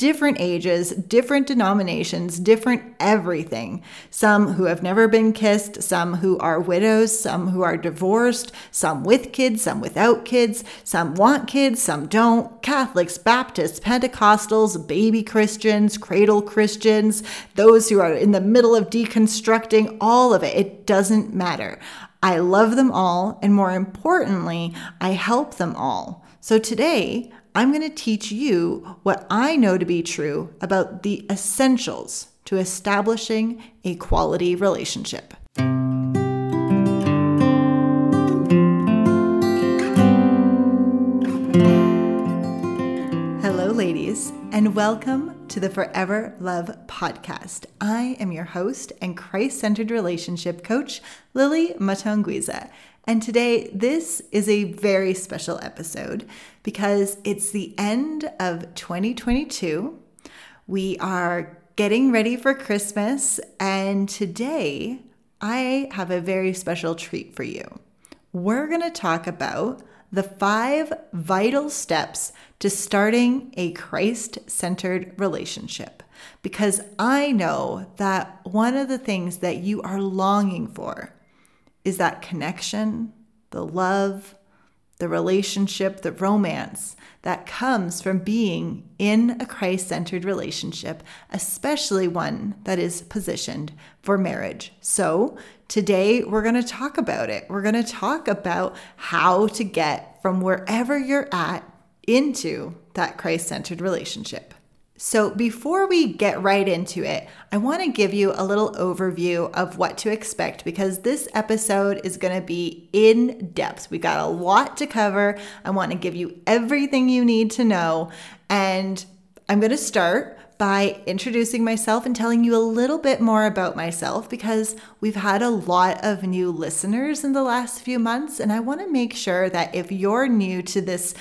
different ages, different denominations, different everything. Some who have never been kissed, some who are widows, some who are divorced, some with kids, some without kids, some want kids, some don't. Catholics, Baptists, Pentecostals, baby Christians, cradle Christians, those who are in the middle of deconstructing, all of it. It doesn't matter. I love them all, and more importantly, I help them all. So today, I'm going to teach you what I know to be true about the essentials to establishing a quality relationship. Hello, ladies, and welcome to the Forever Love podcast. I am your host and Christ centered relationship coach, Lily Matangwiza. And today, this is a very special episode because it's the end of 2022. We are getting ready for Christmas, and today I have a very special treat for you. We're going to talk about the five vital steps to starting a Christ centered relationship. Because I know that one of the things that you are longing for is that connection, the love, the relationship, the romance that comes from being in a Christ centered relationship, especially one that is positioned for marriage. So, today we're going to talk about it. We're going to talk about how to get from wherever you're at into that Christ centered relationship. So, before we get right into it, I want to give you a little overview of what to expect because this episode is going to be in depth. We got a lot to cover. I want to give you everything you need to know. And I'm going to start by introducing myself and telling you a little bit more about myself because we've had a lot of new listeners in the last few months. And I want to make sure that if you're new to this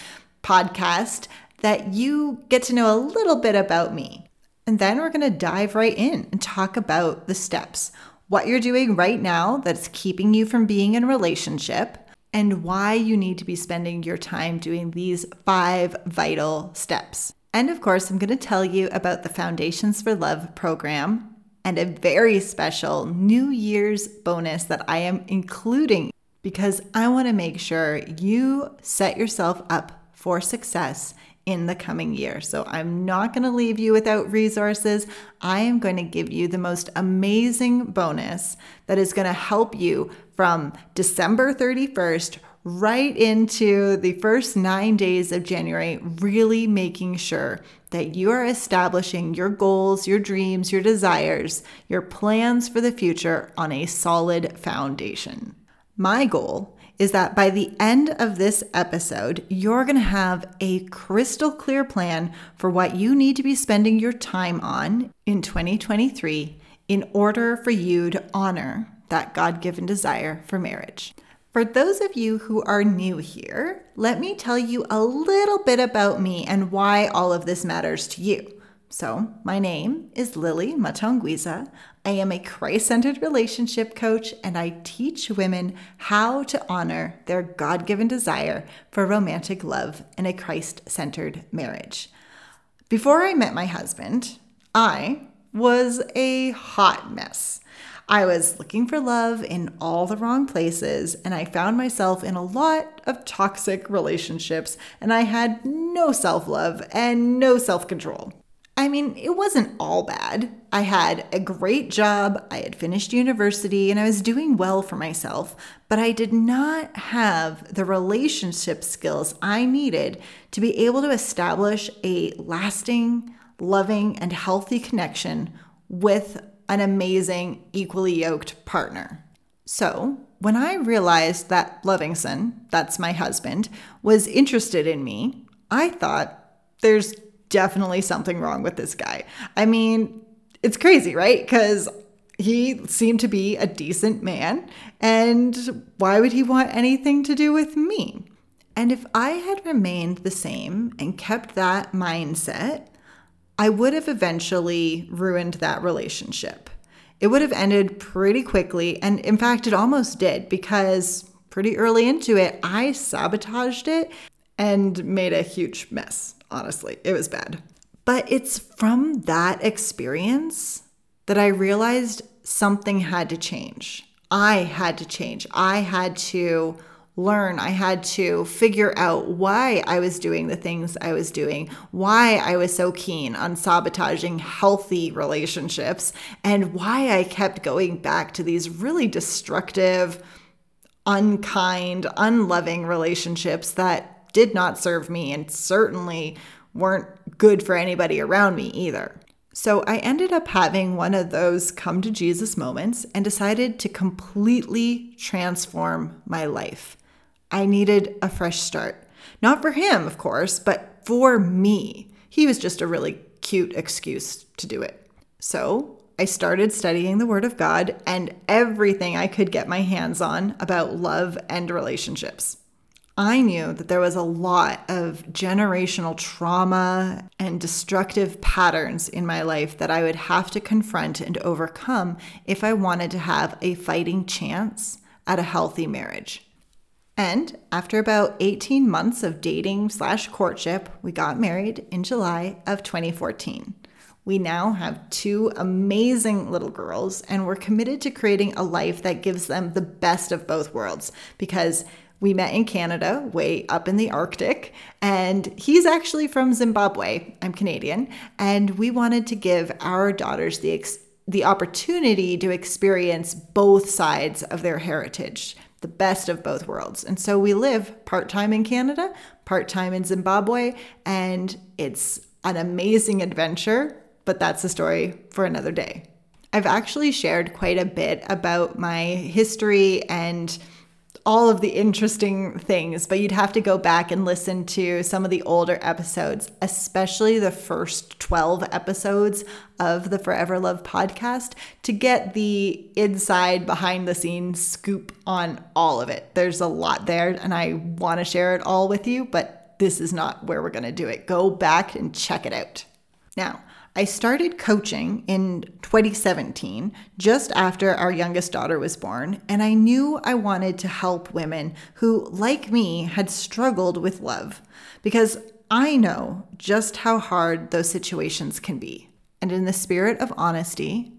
podcast, that you get to know a little bit about me. And then we're going to dive right in and talk about the steps what you're doing right now that's keeping you from being in a relationship, and why you need to be spending your time doing these five vital steps. And of course, I'm going to tell you about the Foundations for Love program and a very special New Year's bonus that I am including because I want to make sure you set yourself up for success in the coming year. So I'm not going to leave you without resources. I am going to give you the most amazing bonus that is going to help you from December 31st right into the first nine days of January, really making sure that you are establishing your goals, your dreams, your desires, your plans for the future on a solid foundation. My goal is that by the end of this episode, you're going to have a crystal clear plan for what you need to be spending your time on in 2023 in order for you to honor that God given desire for marriage. For those of you who are new here, let me tell you a little bit about me and why all of this matters to you. So, my name is Lily Matongwiza. I am a Christ centered relationship coach and I teach women how to honor their God given desire for romantic love in a Christ centered marriage. Before I met my husband, I was a hot mess. I was looking for love in all the wrong places, and I found myself in a lot of toxic relationships, and I had no self love and no self control. I mean, it wasn't all bad. I had a great job, I had finished university, and I was doing well for myself, but I did not have the relationship skills I needed to be able to establish a lasting, loving, and healthy connection with an amazing, equally yoked partner. So, when I realized that Lovingson, that's my husband, was interested in me, I thought there's definitely something wrong with this guy. I mean, it's crazy, right? Because he seemed to be a decent man, and why would he want anything to do with me? And if I had remained the same and kept that mindset, I would have eventually ruined that relationship. It would have ended pretty quickly, and in fact, it almost did because pretty early into it, I sabotaged it and made a huge mess honestly. It was bad. But it's from that experience that I realized something had to change. I had to change. I had to learn. I had to figure out why I was doing the things I was doing, why I was so keen on sabotaging healthy relationships, and why I kept going back to these really destructive, unkind, unloving relationships that did not serve me and certainly weren't good for anybody around me either. So I ended up having one of those come to Jesus moments and decided to completely transform my life. I needed a fresh start. Not for him, of course, but for me. He was just a really cute excuse to do it. So I started studying the Word of God and everything I could get my hands on about love and relationships. I knew that there was a lot of generational trauma and destructive patterns in my life that I would have to confront and overcome if I wanted to have a fighting chance at a healthy marriage. And after about 18 months of dating slash courtship, we got married in July of 2014. We now have two amazing little girls, and we're committed to creating a life that gives them the best of both worlds because we met in Canada, way up in the Arctic, and he's actually from Zimbabwe. I'm Canadian, and we wanted to give our daughters the ex- the opportunity to experience both sides of their heritage the best of both worlds. And so we live part time in Canada, part time in Zimbabwe, and it's an amazing adventure, but that's a story for another day. I've actually shared quite a bit about my history and all of the interesting things, but you'd have to go back and listen to some of the older episodes, especially the first 12 episodes of the Forever Love podcast, to get the inside, behind the scenes scoop on all of it. There's a lot there, and I want to share it all with you, but this is not where we're going to do it. Go back and check it out. Now, I started coaching in 2017, just after our youngest daughter was born, and I knew I wanted to help women who, like me, had struggled with love because I know just how hard those situations can be. And in the spirit of honesty,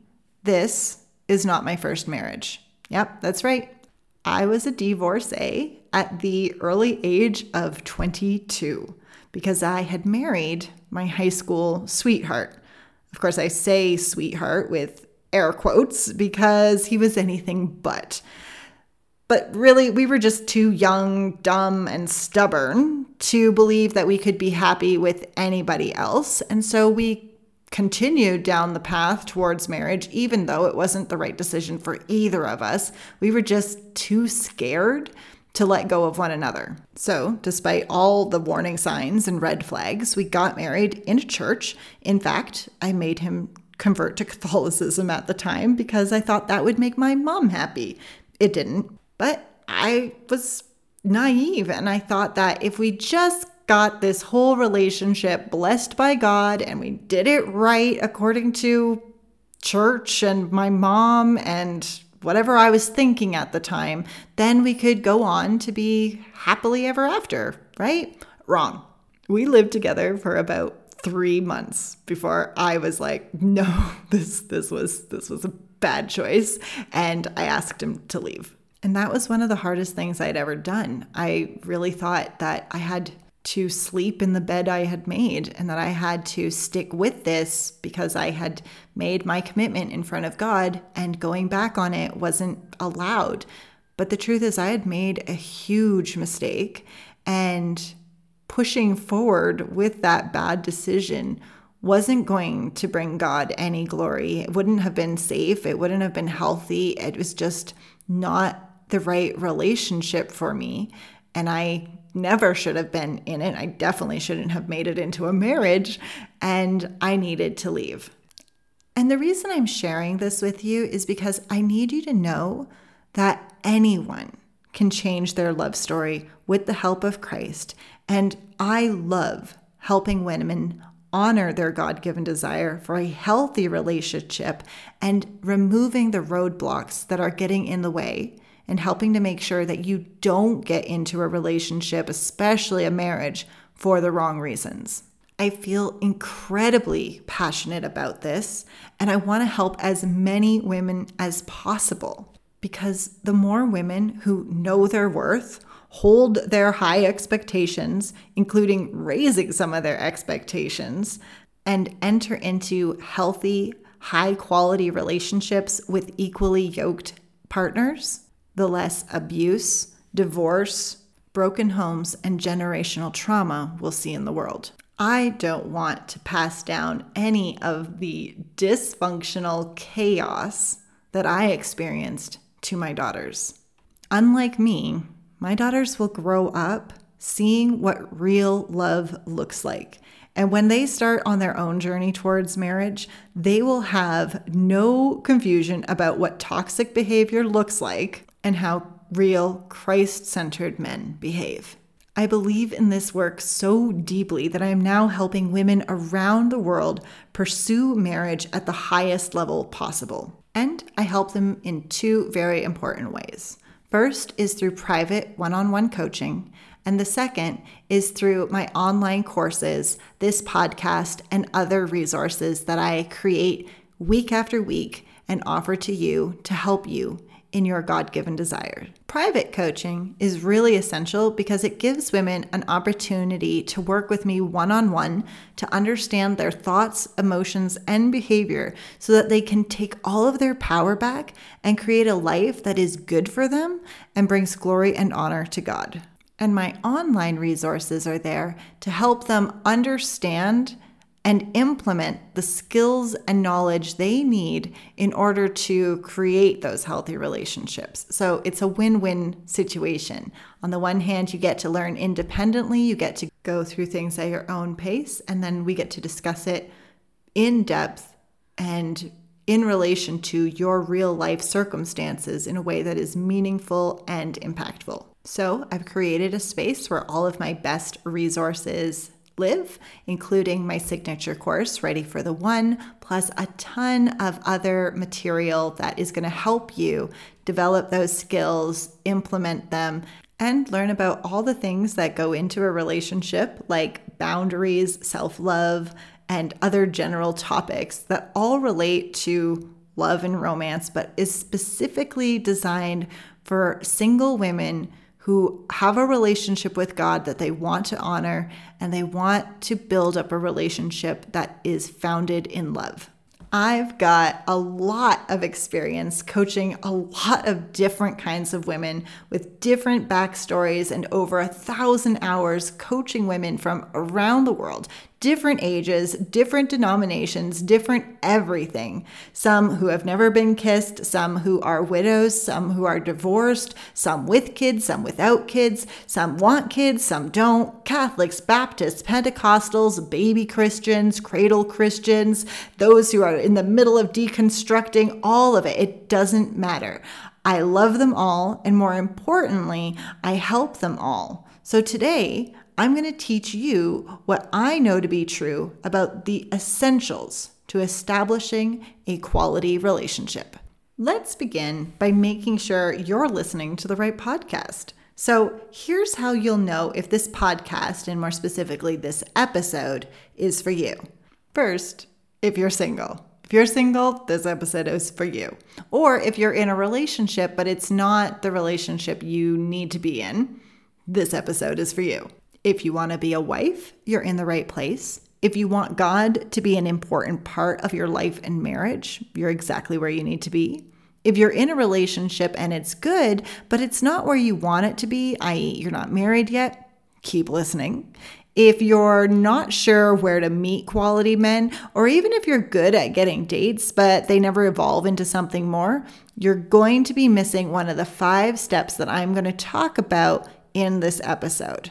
this is not my first marriage. Yep, that's right. I was a divorcee at the early age of 22 because I had married my high school sweetheart. Of course, I say sweetheart with air quotes because he was anything but. But really, we were just too young, dumb, and stubborn to believe that we could be happy with anybody else. And so we continued down the path towards marriage, even though it wasn't the right decision for either of us. We were just too scared to let go of one another. So, despite all the warning signs and red flags, we got married in a church. In fact, I made him convert to Catholicism at the time because I thought that would make my mom happy. It didn't, but I was naive and I thought that if we just got this whole relationship blessed by God and we did it right according to church and my mom and whatever I was thinking at the time, then we could go on to be happily ever after, right? Wrong. We lived together for about three months before I was like, no, this this was this was a bad choice. And I asked him to leave. And that was one of the hardest things I'd ever done. I really thought that I had to sleep in the bed I had made and that I had to stick with this because I had made my commitment in front of God and going back on it wasn't allowed. But the truth is, I had made a huge mistake and pushing forward with that bad decision wasn't going to bring God any glory. It wouldn't have been safe. It wouldn't have been healthy. It was just not the right relationship for me. And I never should have been in it. I definitely shouldn't have made it into a marriage, and I needed to leave. And the reason I'm sharing this with you is because I need you to know that anyone can change their love story with the help of Christ. And I love helping women honor their God given desire for a healthy relationship and removing the roadblocks that are getting in the way and helping to make sure that you don't get into a relationship, especially a marriage, for the wrong reasons. I feel incredibly passionate about this, and I want to help as many women as possible because the more women who know their worth, hold their high expectations, including raising some of their expectations, and enter into healthy, high quality relationships with equally yoked partners, the less abuse, divorce, broken homes, and generational trauma we'll see in the world. I don't want to pass down any of the dysfunctional chaos that I experienced to my daughters. Unlike me, my daughters will grow up seeing what real love looks like. And when they start on their own journey towards marriage, they will have no confusion about what toxic behavior looks like and how real Christ centered men behave. I believe in this work so deeply that I am now helping women around the world pursue marriage at the highest level possible. And I help them in two very important ways. First is through private one on one coaching, and the second is through my online courses, this podcast, and other resources that I create week after week and offer to you to help you in your God given desire. Private coaching is really essential because it gives women an opportunity to work with me one on one to understand their thoughts, emotions, and behavior so that they can take all of their power back and create a life that is good for them and brings glory and honor to God. And my online resources are there to help them understand and implement the skills and knowledge they need in order to create those healthy relationships. So it's a win win situation. On the one hand, you get to learn independently, you get to go through things at your own pace, and then we get to discuss it in depth and in relation to your real life circumstances in a way that is meaningful and impactful. So, I've created a space where all of my best resources live, including my signature course, Ready for the One, plus a ton of other material that is going to help you develop those skills, implement them, and learn about all the things that go into a relationship, like boundaries, self love, and other general topics that all relate to love and romance, but is specifically designed for single women who have a relationship with God that they want to honor and they want to build up a relationship that is founded in love. I've got a lot of experience coaching a lot of different kinds of women with different backstories and over a thousand hours coaching women from around the world different ages, different denominations, different everything. Some who have never been kissed, some who are widows, some who are divorced, some with kids, some without kids, some want kids, some don't. Catholics, Baptists, Pentecostals, baby Christians, cradle Christians, those who are in the middle of deconstructing, all of it. It doesn't matter. I love them all, and more importantly, I help them all. So today, I'm going to teach you what I know to be true about the essentials to establishing a quality relationship. Let's begin by making sure you're listening to the right podcast. So, here's how you'll know if this podcast, and more specifically this episode, is for you. First, if you're single. If you're single, this episode is for you. Or if you're in a relationship, but it's not the relationship you need to be in, this episode is for you. If you want to be a wife, you're in the right place. If you want God to be an important part of your life and marriage, you're exactly where you need to be. If you're in a relationship and it's good, but it's not where you want it to be, i.e., you're not married yet, keep listening. If you're not sure where to meet quality men, or even if you're good at getting dates, but they never evolve into something more, you're going to be missing one of the five steps that I'm going to talk about in this episode.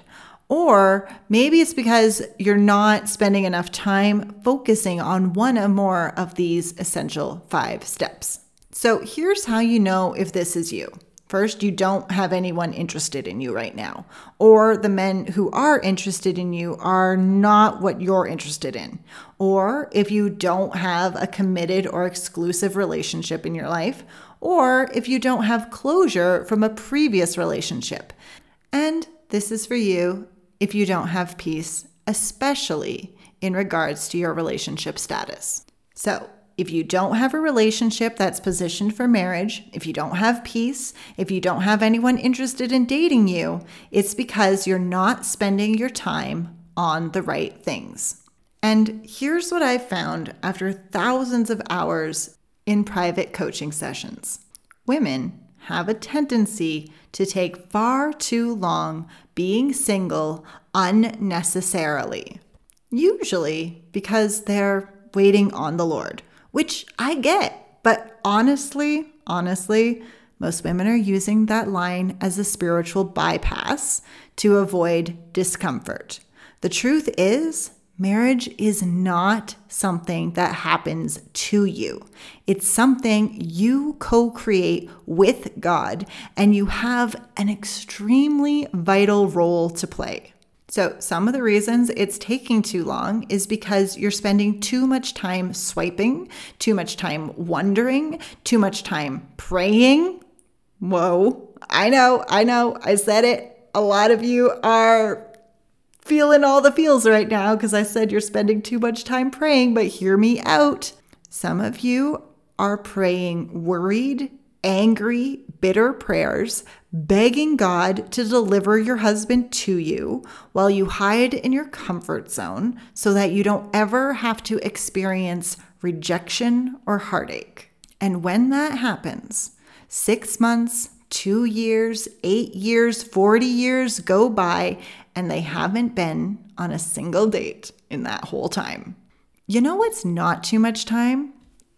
Or maybe it's because you're not spending enough time focusing on one or more of these essential five steps. So here's how you know if this is you. First, you don't have anyone interested in you right now, or the men who are interested in you are not what you're interested in, or if you don't have a committed or exclusive relationship in your life, or if you don't have closure from a previous relationship. And this is for you if you don't have peace, especially in regards to your relationship status. So, if you don't have a relationship that's positioned for marriage, if you don't have peace, if you don't have anyone interested in dating you, it's because you're not spending your time on the right things. And here's what I've found after thousands of hours in private coaching sessions women have a tendency to take far too long being single unnecessarily, usually because they're waiting on the Lord, which I get. But honestly, honestly, most women are using that line as a spiritual bypass to avoid discomfort. The truth is, marriage is not something that happens to you. It's something you co create with God, and you have an extremely vital role to play. So, some of the reasons it's taking too long is because you're spending too much time swiping, too much time wondering, too much time praying. Whoa, I know, I know, I said it. A lot of you are feeling all the feels right now because I said you're spending too much time praying, but hear me out. Some of you are praying worried, angry, bitter prayers, begging God to deliver your husband to you while you hide in your comfort zone so that you don't ever have to experience rejection or heartache. And when that happens, six months, two years, eight years, 40 years go by, and they haven't been on a single date in that whole time. You know what's not too much time?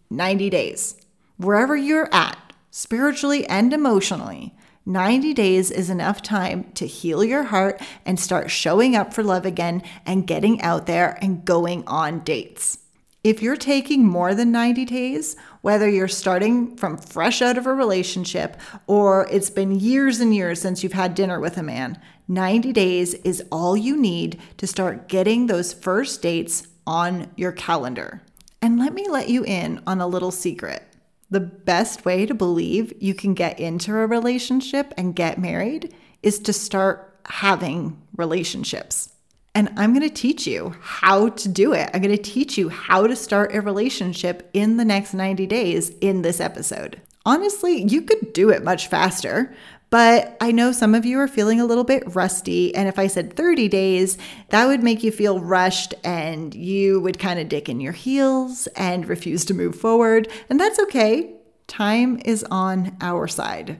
90 days. Wherever you're at, spiritually and emotionally, 90 days is enough time to heal your heart and start showing up for love again and getting out there and going on dates. If you're taking more than 90 days, whether you're starting from fresh out of a relationship or it's been years and years since you've had dinner with a man, 90 days is all you need to start getting those first dates on your calendar. And let me let you in on a little secret the best way to believe you can get into a relationship and get married is to start having relationships. And I'm going to teach you how to do it. I'm going to teach you how to start a relationship in the next 90 days in this episode. Honestly, you could do it much faster, but I know some of you are feeling a little bit rusty. And if I said 30 days, that would make you feel rushed and you would kind of dick in your heels and refuse to move forward. And that's okay. Time is on our side.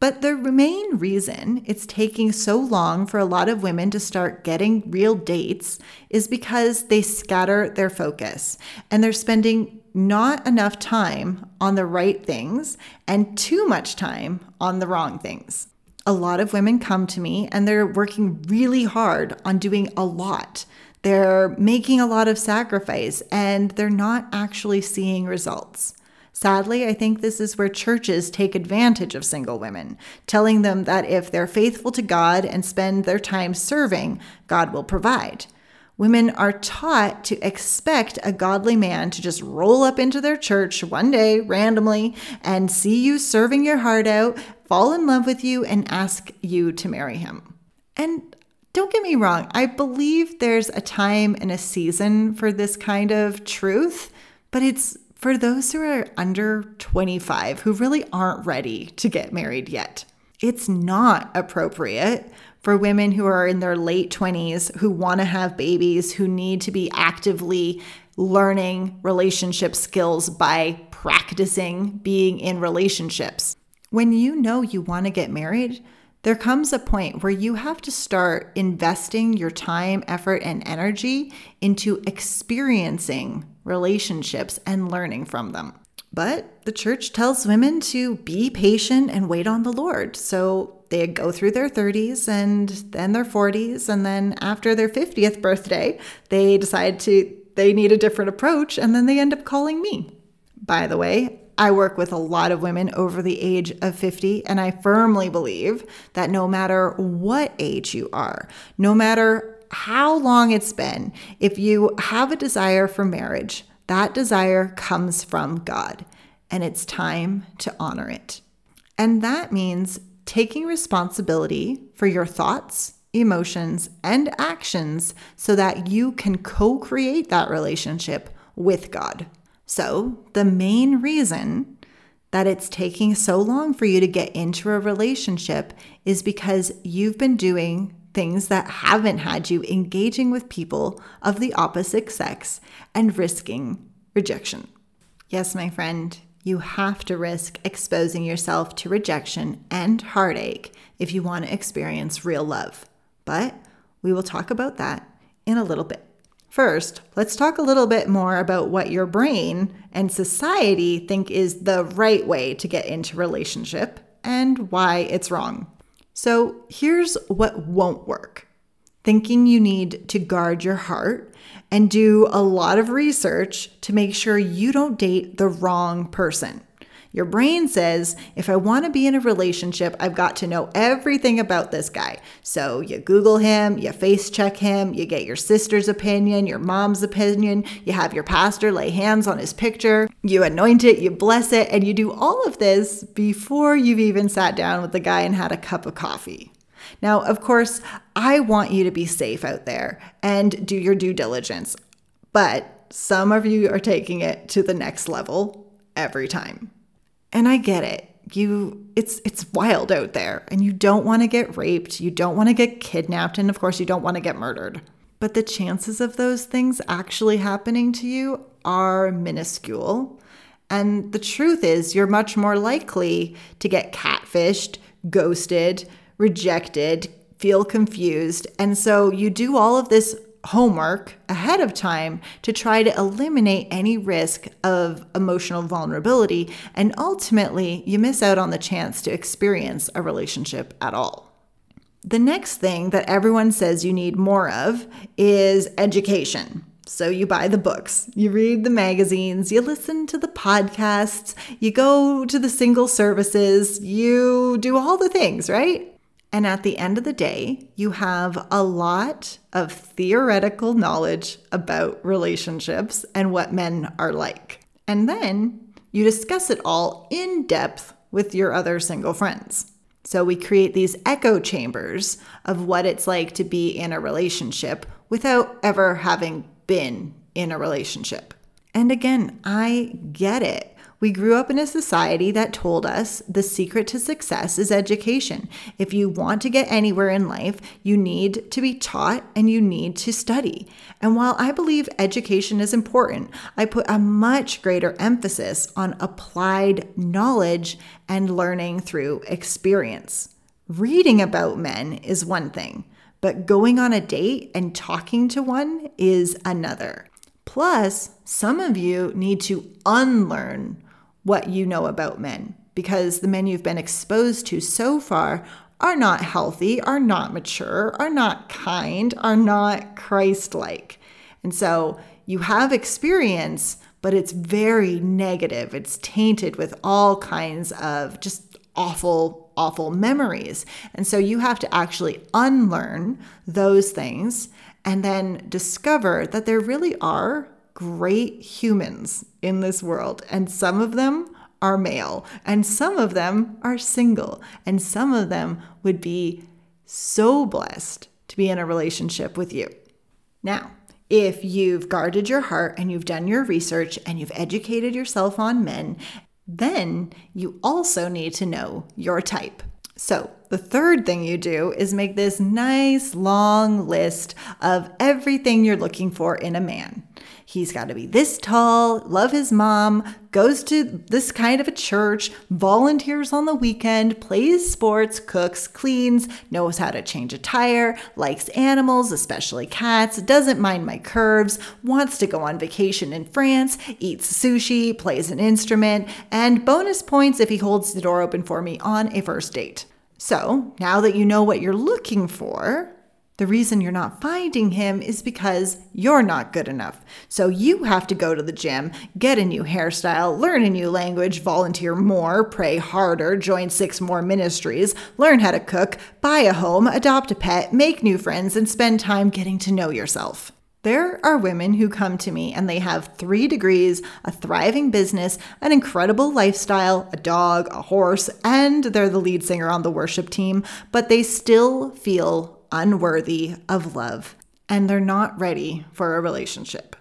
But the main reason it's taking so long for a lot of women to start getting real dates is because they scatter their focus and they're spending not enough time on the right things and too much time on the wrong things. A lot of women come to me and they're working really hard on doing a lot. They're making a lot of sacrifice and they're not actually seeing results. Sadly, I think this is where churches take advantage of single women, telling them that if they're faithful to God and spend their time serving, God will provide. Women are taught to expect a godly man to just roll up into their church one day randomly and see you serving your heart out, fall in love with you, and ask you to marry him. And don't get me wrong, I believe there's a time and a season for this kind of truth, but it's for those who are under 25 who really aren't ready to get married yet. It's not appropriate for women who are in their late 20s who want to have babies, who need to be actively learning relationship skills by practicing being in relationships. When you know you want to get married, there comes a point where you have to start investing your time, effort, and energy into experiencing relationships and learning from them. But the church tells women to be patient and wait on the Lord. So they go through their 30s and then their 40s and then after their 50th birthday they decide to they need a different approach and then they end up calling me by the way i work with a lot of women over the age of 50 and i firmly believe that no matter what age you are no matter how long it's been if you have a desire for marriage that desire comes from god and it's time to honor it and that means taking responsibility for your thoughts, emotions, and actions so that you can co create that relationship with God. So, the main reason that it's taking so long for you to get into a relationship is because you've been doing things that haven't had you engaging with people of the opposite sex and risking rejection. Yes, my friend, you have to risk exposing yourself to rejection and heartache if you want to experience real love. But we will talk about that in a little bit. First, let's talk a little bit more about what your brain and society think is the right way to get into relationship and why it's wrong. So, here's what won't work. Thinking you need to guard your heart and do a lot of research to make sure you don't date the wrong person. Your brain says, if I want to be in a relationship, I've got to know everything about this guy. So you Google him, you face check him, you get your sister's opinion, your mom's opinion, you have your pastor lay hands on his picture, you anoint it, you bless it, and you do all of this before you've even sat down with the guy and had a cup of coffee. Now, of course, I want you to be safe out there and do your due diligence, but some of you are taking it to the next level every time. And I get it. You it's it's wild out there and you don't want to get raped, you don't want to get kidnapped and of course you don't want to get murdered. But the chances of those things actually happening to you are minuscule. And the truth is, you're much more likely to get catfished, ghosted, rejected, feel confused. And so you do all of this homework ahead of time to try to eliminate any risk of emotional vulnerability. And ultimately, you miss out on the chance to experience a relationship at all. The next thing that everyone says you need more of is education. So you buy the books, you read the magazines, you listen to the podcasts, you go to the single services, you do all the things, right? And at the end of the day, you have a lot of theoretical knowledge about relationships and what men are like. And then you discuss it all in depth with your other single friends. So we create these echo chambers of what it's like to be in a relationship without ever having been in a relationship. And again, I get it. We grew up in a society that told us the secret to success is education. If you want to get anywhere in life, you need to be taught and you need to study. And while I believe education is important, I put a much greater emphasis on applied knowledge and learning through experience. Reading about men is one thing, but going on a date and talking to one is another. Plus, some of you need to unlearn what you know about men because the men you've been exposed to so far are not healthy, are not mature, are not kind, are not Christ like. And so you have experience, but it's very negative. It's tainted with all kinds of just awful, awful memories. And so you have to actually unlearn those things and then discover that there really are great humans in this world, and some of them are male, and some of them are single, and some of them would be so blessed to be in a relationship with you. Now, if you've guarded your heart and you've done your research and you've educated yourself on men, then you also need to know your type. So, the third thing you do is make this nice long list of everything you're looking for in a man. He's got to be this tall, love his mom, goes to this kind of a church, volunteers on the weekend, plays sports, cooks, cleans, knows how to change a tire, likes animals, especially cats, doesn't mind my curves, wants to go on vacation in France, eats sushi, plays an instrument, and bonus points if he holds the door open for me on a first date. So, now that you know what you're looking for, the reason you're not finding him is because you're not good enough. So you have to go to the gym, get a new hairstyle, learn a new language, volunteer more, pray harder, join six more ministries, learn how to cook, buy a home, adopt a pet, make new friends, and spend time getting to know yourself. There are women who come to me and they have three degrees, a thriving business, an incredible lifestyle, a dog, a horse, and they're the lead singer on the worship team, but they still feel unworthy of love and they're not ready for a relationship.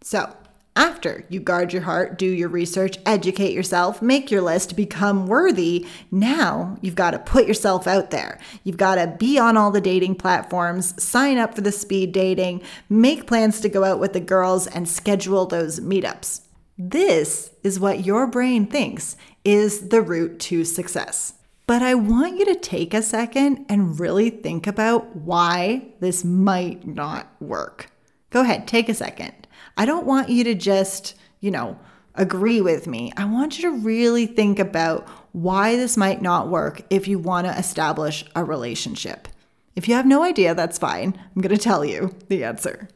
So, after you guard your heart, do your research, educate yourself, make your list, become worthy, now you've got to put yourself out there. You've got to be on all the dating platforms, sign up for the speed dating, make plans to go out with the girls, and schedule those meetups. This is what your brain thinks is the route to success. But I want you to take a second and really think about why this might not work. Go ahead, take a second. I don't want you to just, you know, agree with me. I want you to really think about why this might not work if you want to establish a relationship. If you have no idea, that's fine. I'm going to tell you the answer.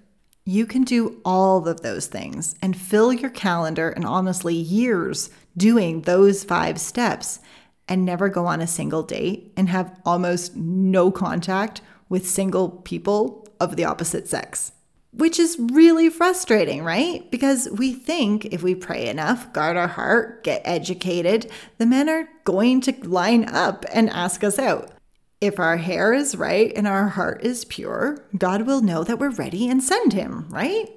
You can do all of those things and fill your calendar and honestly years doing those five steps and never go on a single date and have almost no contact with single people of the opposite sex which is really frustrating, right? Because we think if we pray enough, guard our heart, get educated, the men are going to line up and ask us out. If our hair is right and our heart is pure, God will know that we're ready and send him, right?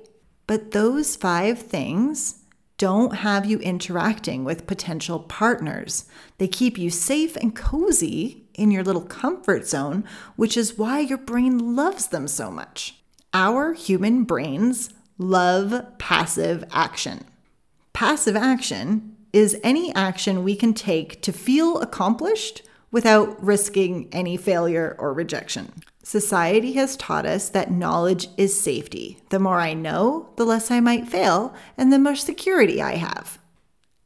But those five things don't have you interacting with potential partners. They keep you safe and cozy in your little comfort zone, which is why your brain loves them so much. Our human brains love passive action. Passive action is any action we can take to feel accomplished without risking any failure or rejection. Society has taught us that knowledge is safety. The more I know, the less I might fail, and the more security I have.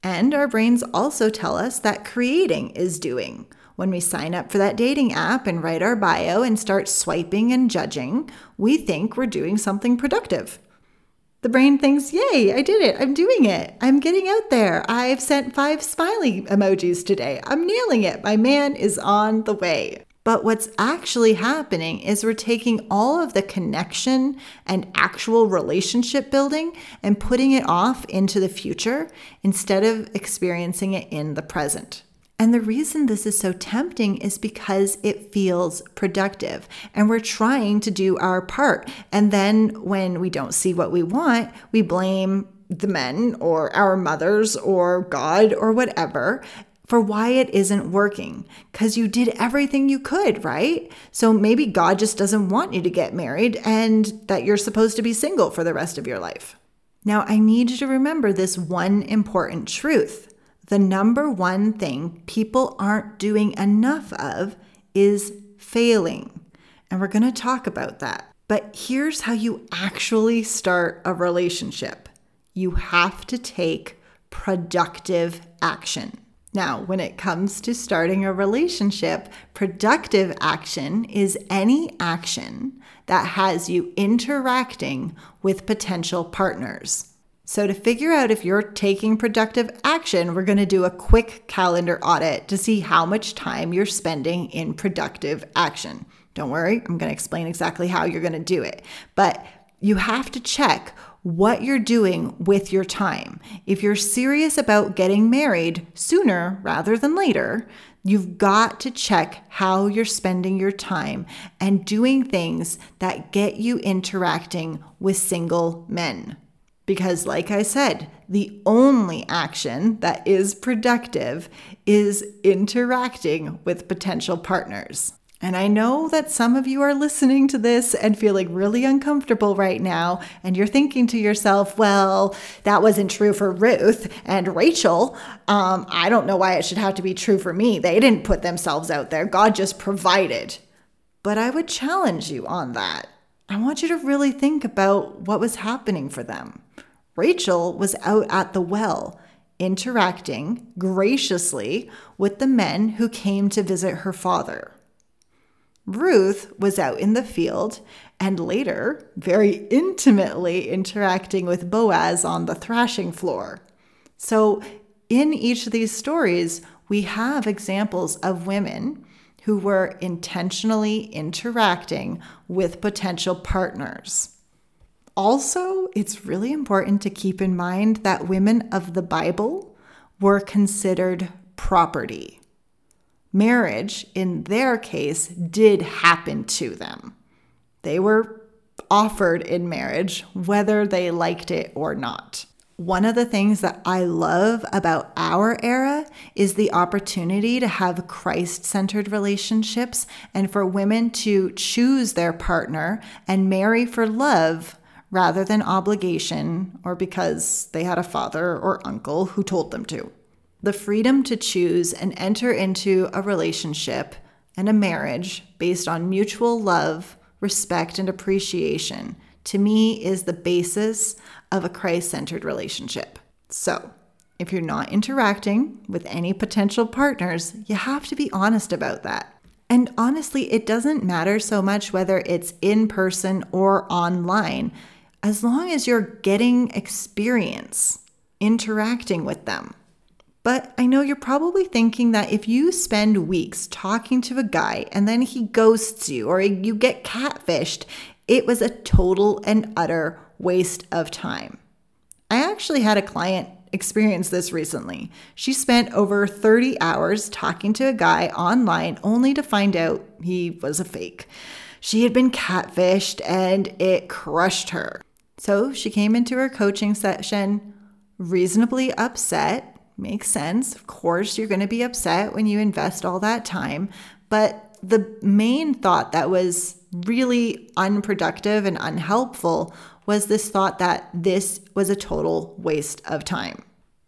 And our brains also tell us that creating is doing. When we sign up for that dating app and write our bio and start swiping and judging, we think we're doing something productive. The brain thinks, Yay, I did it. I'm doing it. I'm getting out there. I've sent five smiley emojis today. I'm nailing it. My man is on the way. But what's actually happening is we're taking all of the connection and actual relationship building and putting it off into the future instead of experiencing it in the present. And the reason this is so tempting is because it feels productive and we're trying to do our part. And then when we don't see what we want, we blame the men or our mothers or God or whatever for why it isn't working because you did everything you could, right? So maybe God just doesn't want you to get married and that you're supposed to be single for the rest of your life. Now, I need you to remember this one important truth the number one thing people aren't doing enough of is failing. And we're going to talk about that. But here's how you actually start a relationship you have to take productive action. Now, when it comes to starting a relationship, productive action is any action that has you interacting with potential partners. So, to figure out if you're taking productive action, we're going to do a quick calendar audit to see how much time you're spending in productive action. Don't worry, I'm going to explain exactly how you're going to do it. But you have to check what you're doing with your time. If you're serious about getting married sooner rather than later, you've got to check how you're spending your time and doing things that get you interacting with single men. Because, like I said, the only action that is productive is interacting with potential partners. And I know that some of you are listening to this and feeling really uncomfortable right now. And you're thinking to yourself, well, that wasn't true for Ruth and Rachel. Um, I don't know why it should have to be true for me. They didn't put themselves out there, God just provided. But I would challenge you on that. I want you to really think about what was happening for them. Rachel was out at the well, interacting graciously with the men who came to visit her father. Ruth was out in the field and later very intimately interacting with Boaz on the thrashing floor. So, in each of these stories, we have examples of women who were intentionally interacting with potential partners. Also, it's really important to keep in mind that women of the Bible were considered property. Marriage, in their case, did happen to them. They were offered in marriage, whether they liked it or not. One of the things that I love about our era is the opportunity to have Christ centered relationships and for women to choose their partner and marry for love rather than obligation or because they had a father or uncle who told them to. The freedom to choose and enter into a relationship and a marriage based on mutual love, respect, and appreciation to me is the basis of a Christ centered relationship. So, if you're not interacting with any potential partners, you have to be honest about that. And honestly, it doesn't matter so much whether it's in person or online, as long as you're getting experience interacting with them. But I know you're probably thinking that if you spend weeks talking to a guy and then he ghosts you or you get catfished, it was a total and utter waste of time. I actually had a client experience this recently. She spent over 30 hours talking to a guy online only to find out he was a fake. She had been catfished and it crushed her. So she came into her coaching session reasonably upset. Makes sense. Of course, you're going to be upset when you invest all that time. But the main thought that was really unproductive and unhelpful was this thought that this was a total waste of time.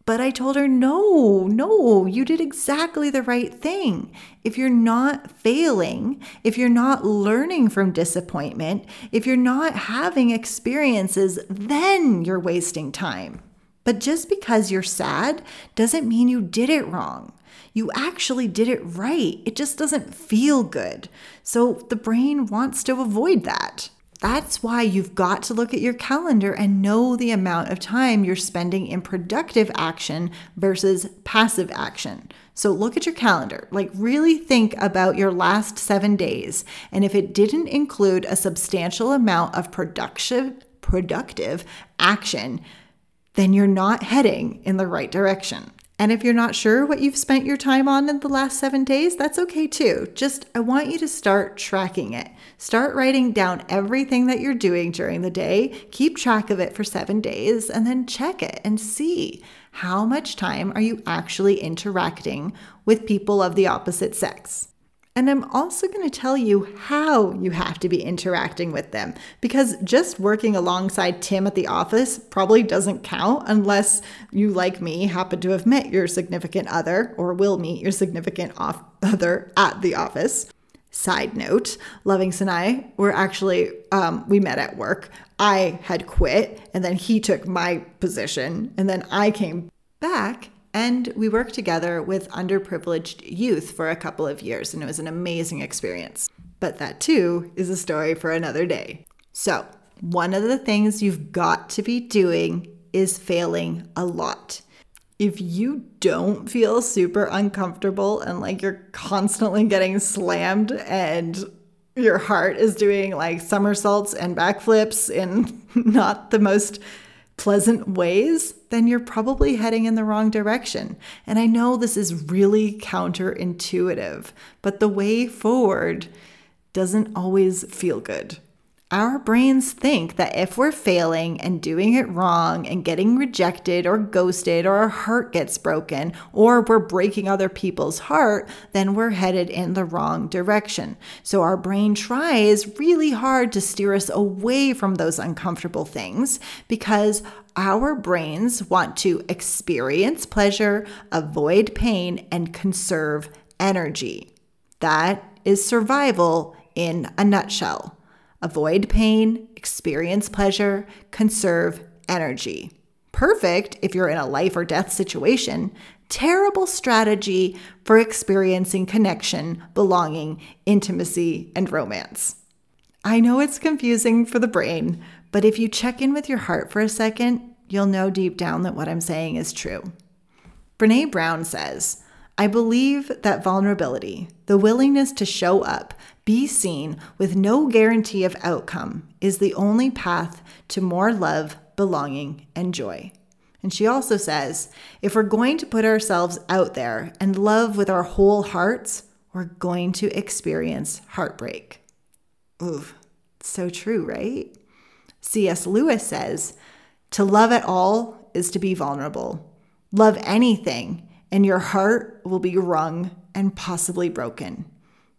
But I told her, no, no, you did exactly the right thing. If you're not failing, if you're not learning from disappointment, if you're not having experiences, then you're wasting time. But just because you're sad doesn't mean you did it wrong. You actually did it right. It just doesn't feel good. So the brain wants to avoid that. That's why you've got to look at your calendar and know the amount of time you're spending in productive action versus passive action. So look at your calendar, like really think about your last seven days. And if it didn't include a substantial amount of productive, productive action, then you're not heading in the right direction. And if you're not sure what you've spent your time on in the last seven days, that's okay too. Just, I want you to start tracking it. Start writing down everything that you're doing during the day, keep track of it for seven days, and then check it and see how much time are you actually interacting with people of the opposite sex. And I'm also going to tell you how you have to be interacting with them because just working alongside Tim at the office probably doesn't count unless you, like me, happen to have met your significant other or will meet your significant off- other at the office. Side note, Lovings and I were actually, um, we met at work. I had quit and then he took my position and then I came back and we worked together with underprivileged youth for a couple of years, and it was an amazing experience. But that too is a story for another day. So, one of the things you've got to be doing is failing a lot. If you don't feel super uncomfortable and like you're constantly getting slammed and your heart is doing like somersaults and backflips in not the most pleasant ways, then you're probably heading in the wrong direction. And I know this is really counterintuitive, but the way forward doesn't always feel good. Our brains think that if we're failing and doing it wrong and getting rejected or ghosted or our heart gets broken or we're breaking other people's heart, then we're headed in the wrong direction. So our brain tries really hard to steer us away from those uncomfortable things because our brains want to experience pleasure, avoid pain, and conserve energy. That is survival in a nutshell avoid pain, experience pleasure, conserve energy. Perfect if you're in a life or death situation. Terrible strategy for experiencing connection, belonging, intimacy, and romance. I know it's confusing for the brain, but if you check in with your heart for a second, you'll know deep down that what I'm saying is true. Brene Brown says, I believe that vulnerability, the willingness to show up, be seen with no guarantee of outcome, is the only path to more love, belonging, and joy. And she also says if we're going to put ourselves out there and love with our whole hearts, we're going to experience heartbreak. Ooh, so true, right? C.S. Lewis says, To love at all is to be vulnerable. Love anything, and your heart will be wrung and possibly broken.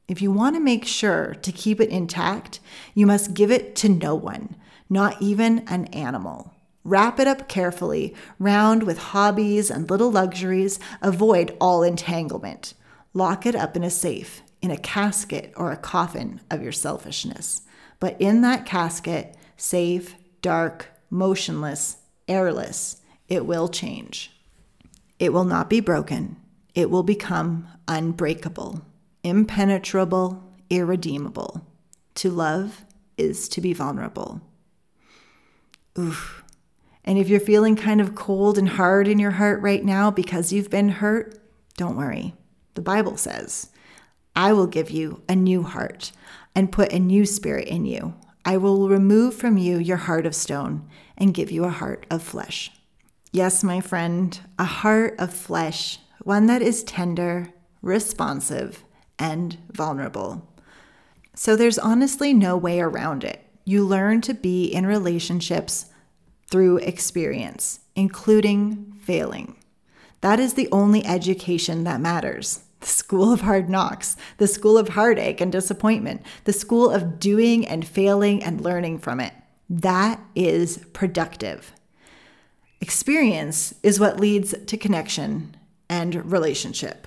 If you want to make sure to keep it intact, you must give it to no one, not even an animal. Wrap it up carefully, round with hobbies and little luxuries. Avoid all entanglement. Lock it up in a safe, in a casket or a coffin of your selfishness. But in that casket, safe, dark, motionless, airless, it will change. It will not be broken. It will become unbreakable, impenetrable, irredeemable. To love is to be vulnerable. Oof. And if you're feeling kind of cold and hard in your heart right now because you've been hurt, don't worry. The Bible says, I will give you a new heart and put a new spirit in you. I will remove from you your heart of stone and give you a heart of flesh. Yes, my friend, a heart of flesh, one that is tender, responsive, and vulnerable. So there's honestly no way around it. You learn to be in relationships through experience, including failing. That is the only education that matters. The school of hard knocks, the school of heartache and disappointment, the school of doing and failing and learning from it. That is productive. Experience is what leads to connection and relationship.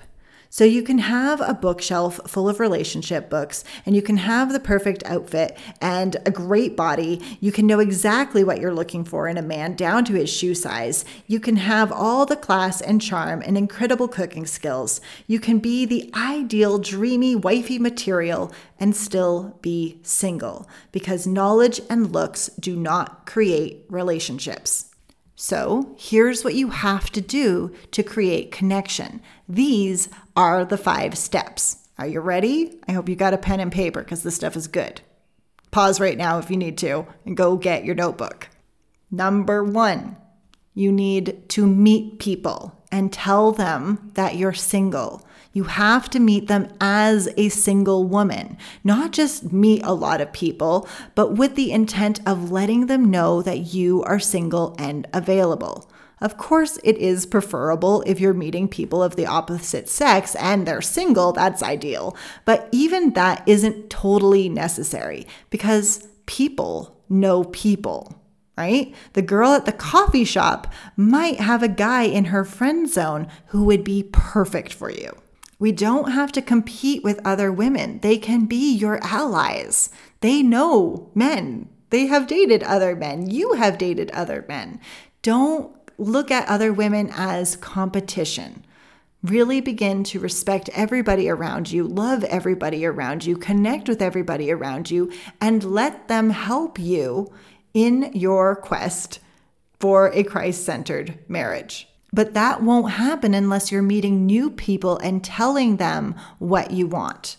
So you can have a bookshelf full of relationship books and you can have the perfect outfit and a great body. You can know exactly what you're looking for in a man down to his shoe size. You can have all the class and charm and incredible cooking skills. You can be the ideal dreamy wifey material and still be single because knowledge and looks do not create relationships. So, here's what you have to do to create connection. These are the five steps. Are you ready? I hope you got a pen and paper because this stuff is good. Pause right now if you need to and go get your notebook. Number one, you need to meet people and tell them that you're single. You have to meet them as a single woman, not just meet a lot of people, but with the intent of letting them know that you are single and available. Of course, it is preferable if you're meeting people of the opposite sex and they're single, that's ideal. But even that isn't totally necessary because people know people right? The girl at the coffee shop might have a guy in her friend zone who would be perfect for you. We don't have to compete with other women. They can be your allies. They know men. They have dated other men. You have dated other men. Don't look at other women as competition. Really begin to respect everybody around you, love everybody around you, connect with everybody around you, and let them help you in your quest for a Christ centered marriage. But that won't happen unless you're meeting new people and telling them what you want.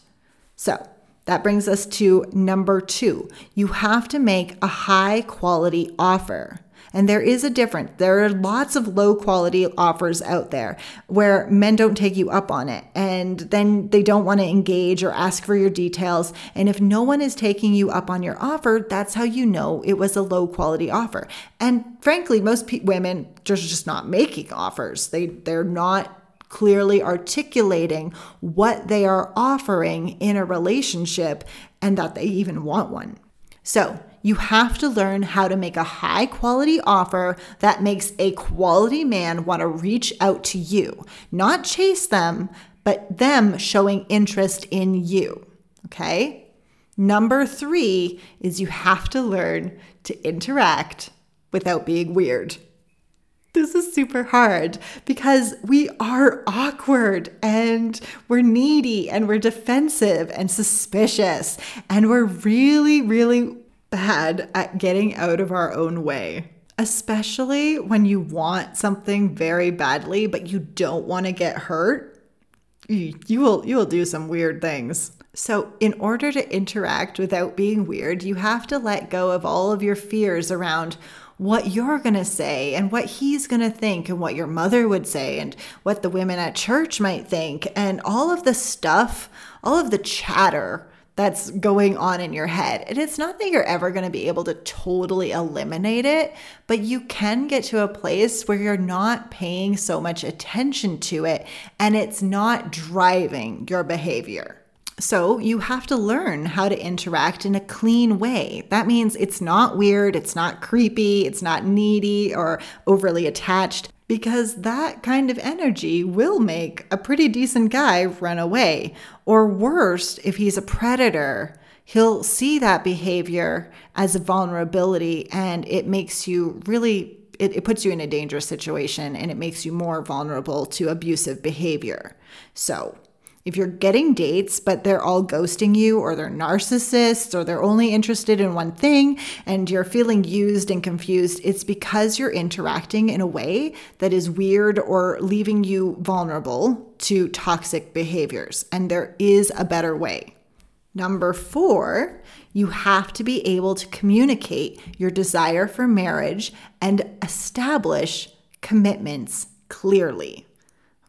So that brings us to number two. You have to make a high quality offer. And there is a difference. There are lots of low quality offers out there where men don't take you up on it. And then they don't want to engage or ask for your details. And if no one is taking you up on your offer, that's how you know it was a low quality offer. And frankly, most pe- women are just not making offers. They they're not clearly articulating what they are offering in a relationship and that they even want one. So, you have to learn how to make a high quality offer that makes a quality man want to reach out to you, not chase them, but them showing interest in you. Okay? Number three is you have to learn to interact without being weird. This is super hard because we are awkward and we're needy and we're defensive and suspicious and we're really, really bad at getting out of our own way, especially when you want something very badly, but you don't want to get hurt. You will you will do some weird things. So, in order to interact without being weird, you have to let go of all of your fears around what you're going to say and what he's going to think and what your mother would say and what the women at church might think and all of the stuff, all of the chatter that's going on in your head. And it's not that you're ever going to be able to totally eliminate it, but you can get to a place where you're not paying so much attention to it and it's not driving your behavior. So, you have to learn how to interact in a clean way. That means it's not weird, it's not creepy, it's not needy or overly attached because that kind of energy will make a pretty decent guy run away. Or worse, if he's a predator, he'll see that behavior as a vulnerability and it makes you really, it, it, puts you in a dangerous situation and it makes you more vulnerable to abusive behavior. So, if you're getting dates, but they're all ghosting you, or they're narcissists, or they're only interested in one thing, and you're feeling used and confused, it's because you're interacting in a way that is weird or leaving you vulnerable to toxic behaviors. And there is a better way. Number four, you have to be able to communicate your desire for marriage and establish commitments clearly.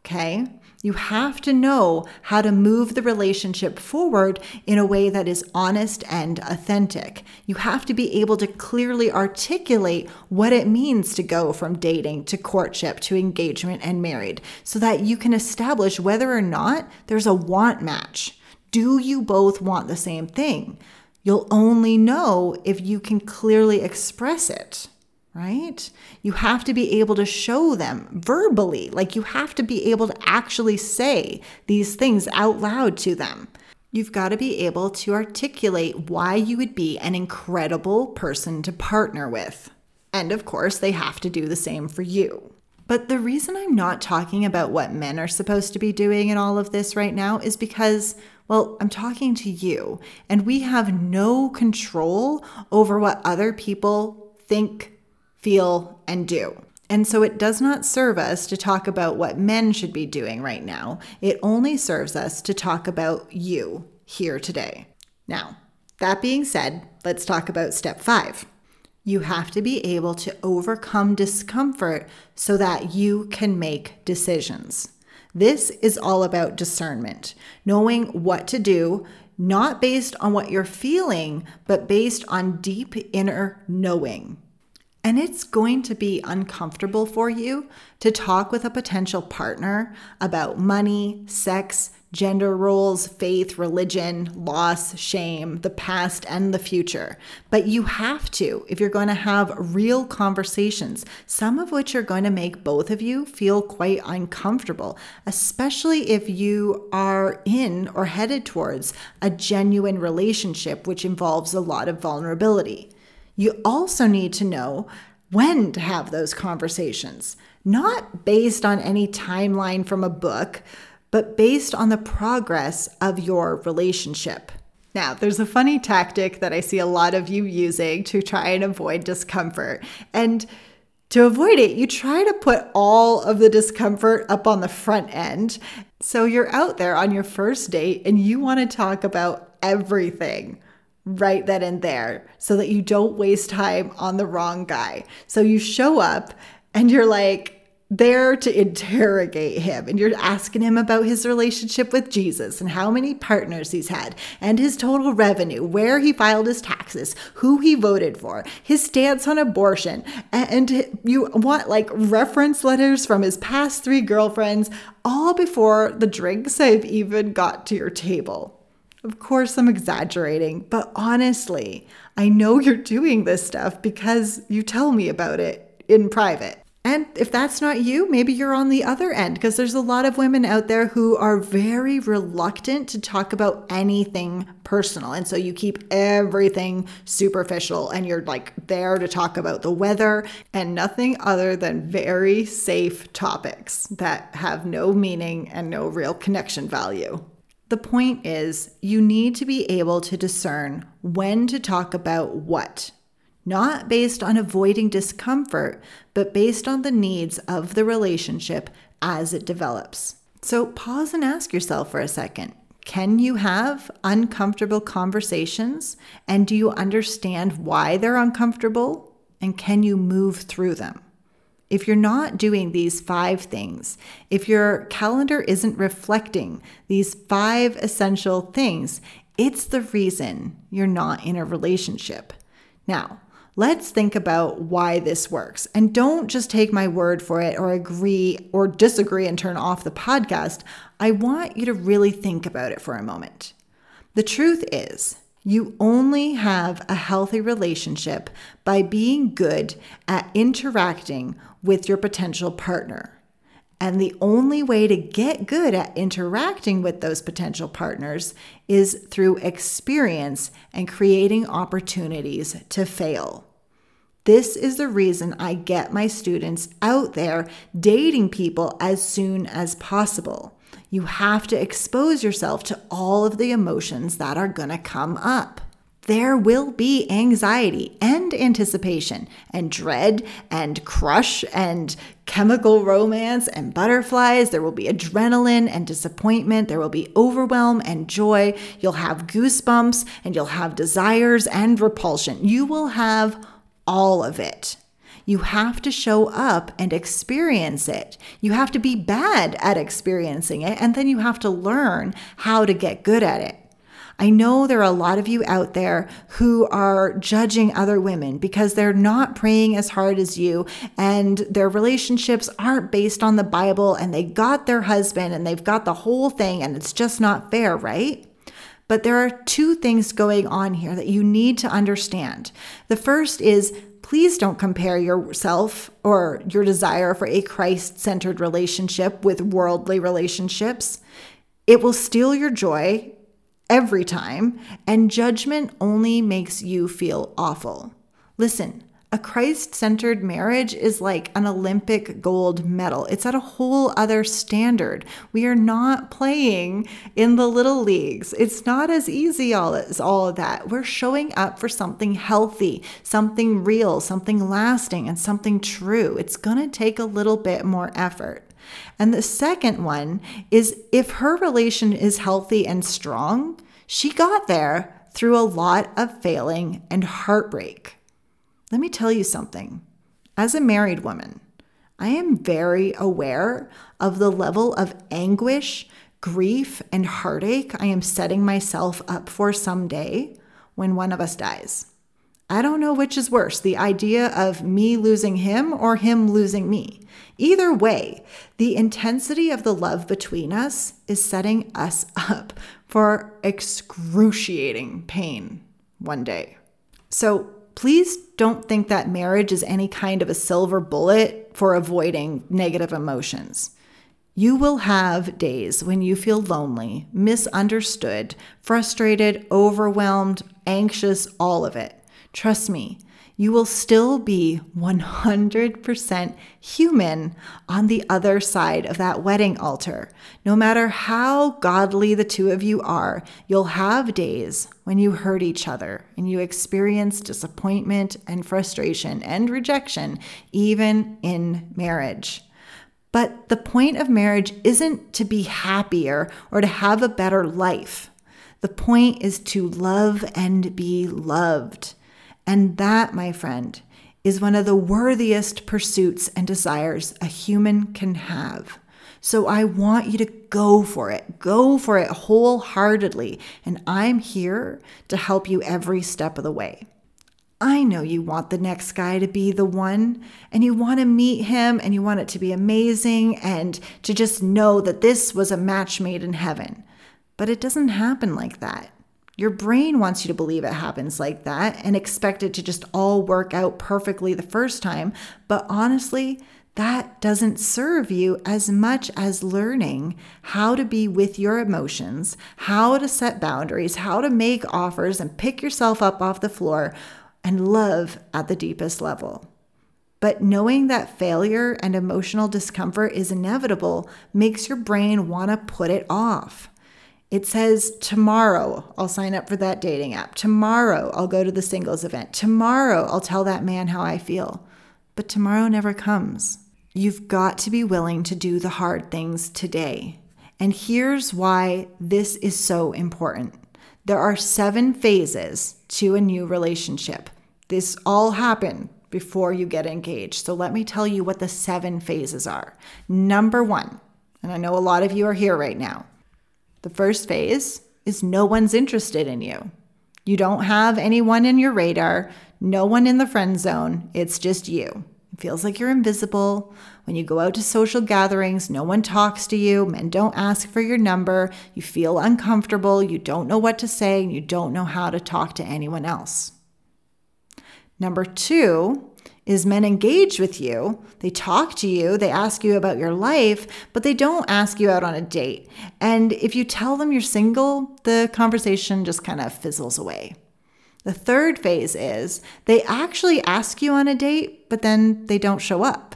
Okay? You have to know how to move the relationship forward in a way that is honest and authentic. You have to be able to clearly articulate what it means to go from dating to courtship to engagement and married so that you can establish whether or not there's a want match. Do you both want the same thing? You'll only know if you can clearly express it right? You have to be able to show them verbally, like you have to be able to actually say these things out loud to them. You've got to be able to articulate why you would be an incredible person to partner with. And of course, they have to do the same for you. But the reason I'm not talking about what men are supposed to be doing in all of this right now is because, well, I'm talking to you, and we have no control over what other people think, feel, and do. And so it does not serve us to talk about what men should be doing right now. It only serves us to talk about you here today. Now, that being said, let's talk about step five. You have to be able to overcome discomfort so that you can make decisions. This is all about discernment, knowing what to do, not based on what you're feeling, but based on deep inner knowing. And it's going to be uncomfortable for you to talk with a potential partner about money, sex, gender roles, faith, religion, loss, shame, the past, and the future. But you have to if you're going to have real conversations, some of which are going to make both of you feel quite uncomfortable, especially if you are in or headed towards a genuine relationship, which involves a lot of vulnerability. You also need to know when to have those conversations, not based on any timeline from a book, but based on the progress of your relationship. Now, there's a funny tactic that I see a lot of you using to try and avoid discomfort. And to avoid it, you try to put all of the discomfort up on the front end. So you're out there on your first date and you want to talk about everything right then and there so that you don't waste time on the wrong guy. So you show up and you're like, there to interrogate him and you're asking him about his relationship with Jesus and how many partners he's had and his total revenue, where he filed his taxes, who he voted for, his stance on abortion, and you want like reference letters from his past three girlfriends all before the drinks have even got to your table. Of course, I'm exaggerating, but honestly, I know you're doing this stuff because you tell me about it in private. And if that's not you, maybe you're on the other end because there's a lot of women out there who are very reluctant to talk about anything personal. And so you keep everything superficial and you're like there to talk about the weather and nothing other than very safe topics that have no meaning and no real connection value. The point is, you need to be able to discern when to talk about what, not based on avoiding discomfort, but based on the needs of the relationship as it develops. So pause and ask yourself for a second can you have uncomfortable conversations? And do you understand why they're uncomfortable? And can you move through them? If you're not doing these five things, if your calendar isn't reflecting these five essential things, it's the reason you're not in a relationship. Now, let's think about why this works. And don't just take my word for it or agree or disagree and turn off the podcast. I want you to really think about it for a moment. The truth is, you only have a healthy relationship by being good at interacting with your potential partner. And the only way to get good at interacting with those potential partners is through experience and creating opportunities to fail. This is the reason I get my students out there dating people as soon as possible. You have to expose yourself to all of the emotions that are going to come up. There will be anxiety and anticipation and dread and crush and chemical romance and butterflies. There will be adrenaline and disappointment. There will be overwhelm and joy. You'll have goosebumps and you'll have desires and repulsion. You will have all of it. You have to show up and experience it. You have to be bad at experiencing it, and then you have to learn how to get good at it. I know there are a lot of you out there who are judging other women because they're not praying as hard as you and their relationships aren't based on the Bible and they got their husband and they've got the whole thing and it's just not fair, right? But there are two things going on here that you need to understand. The first is Please don't compare yourself or your desire for a Christ centered relationship with worldly relationships. It will steal your joy every time, and judgment only makes you feel awful. Listen, a Christ centered marriage is like an Olympic gold medal. It's at a whole other standard. We are not playing in the little leagues. It's not as easy all as all of that. We're showing up for something healthy, something real, something lasting, and something true. It's going to take a little bit more effort. And the second one is if her relation is healthy and strong, she got there through a lot of failing and heartbreak. Let me tell you something. As a married woman, I am very aware of the level of anguish, grief, and heartache I am setting myself up for someday when one of us dies. I don't know which is worse the idea of me losing him or him losing me. Either way, the intensity of the love between us is setting us up for excruciating pain one day. So, please don't think that marriage is any kind of a silver bullet for avoiding negative emotions. You will have days when you feel lonely, misunderstood, frustrated, overwhelmed, anxious, all of it. Trust me, you will still be 100% human on the other side of that wedding altar. No matter how godly the two of you are, you'll have days when you hurt each other and you experience disappointment and frustration and rejection, even in marriage. But the point of marriage isn't to be happier or to have a better life. The point is to love and be loved. And that, my friend, is one of the worthiest pursuits and desires a human can have. So I want you to go for it. Go for it wholeheartedly. And I'm here to help you every step of the way. I know you want the next guy to be the one, and you want to meet him, and you want it to be amazing, and to just know that this was a match made in heaven. But it doesn't happen like that. Your brain wants you to believe it happens like that and expect it to just all work out perfectly the first time. But honestly, that doesn't serve you as much as learning how to be with your emotions, how to set boundaries, how to make offers and pick yourself up off the floor and love at the deepest level. But knowing that failure and emotional discomfort is inevitable makes your brain want to put it off. It says, Tomorrow I'll sign up for that dating app. Tomorrow I'll go to the singles event. Tomorrow I'll tell that man how I feel. But tomorrow never comes. You've got to be willing to do the hard things today. And here's why this is so important there are seven phases to a new relationship. This all happened before you get engaged. So let me tell you what the seven phases are. Number one, and I know a lot of you are here right now. The first phase is no one's interested in you. You don't have anyone in your radar, no one in the friend zone. It's just you. It feels like you're invisible. When you go out to social gatherings, no one talks to you. Men don't ask for your number. You feel uncomfortable. You don't know what to say. And you don't know how to talk to anyone else. Number two is men engage with you. They talk to you, they ask you about your life, but they don't ask you out on a date. And if you tell them you're single, the conversation just kind of fizzles away. The third phase is they actually ask you on a date, but then they don't show up.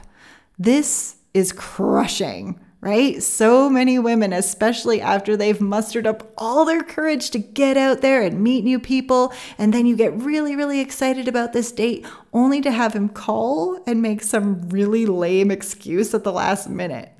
This is crushing right? So many women, especially after they've mustered up all their courage to get out there and meet new people, and then you get really, really excited about this date, only to have him call and make some really lame excuse at the last minute.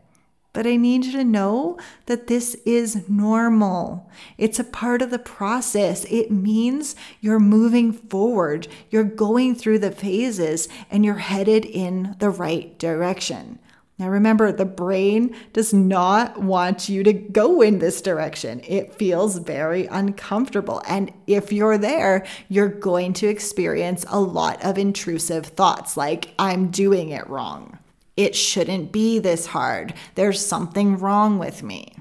But I need you to know that this is normal. It's a part of the process. It means you're moving forward, you're going through the phases, and you're headed in the right direction. Now, remember, the brain does not want you to go in this direction. It feels very uncomfortable. And if you're there, you're going to experience a lot of intrusive thoughts like, I'm doing it wrong. It shouldn't be this hard. There's something wrong with me.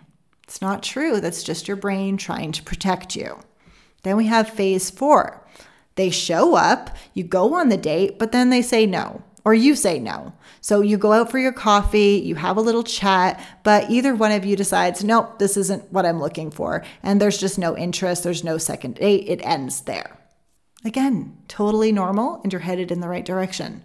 It's not true. That's just your brain trying to protect you. Then we have phase four. They show up, you go on the date, but then they say no or you say no. So you go out for your coffee, you have a little chat, but either one of you decides, nope, this isn't what I'm looking for. And there's just no interest, there's no second date, it ends there. Again, totally normal, and you're headed in the right direction.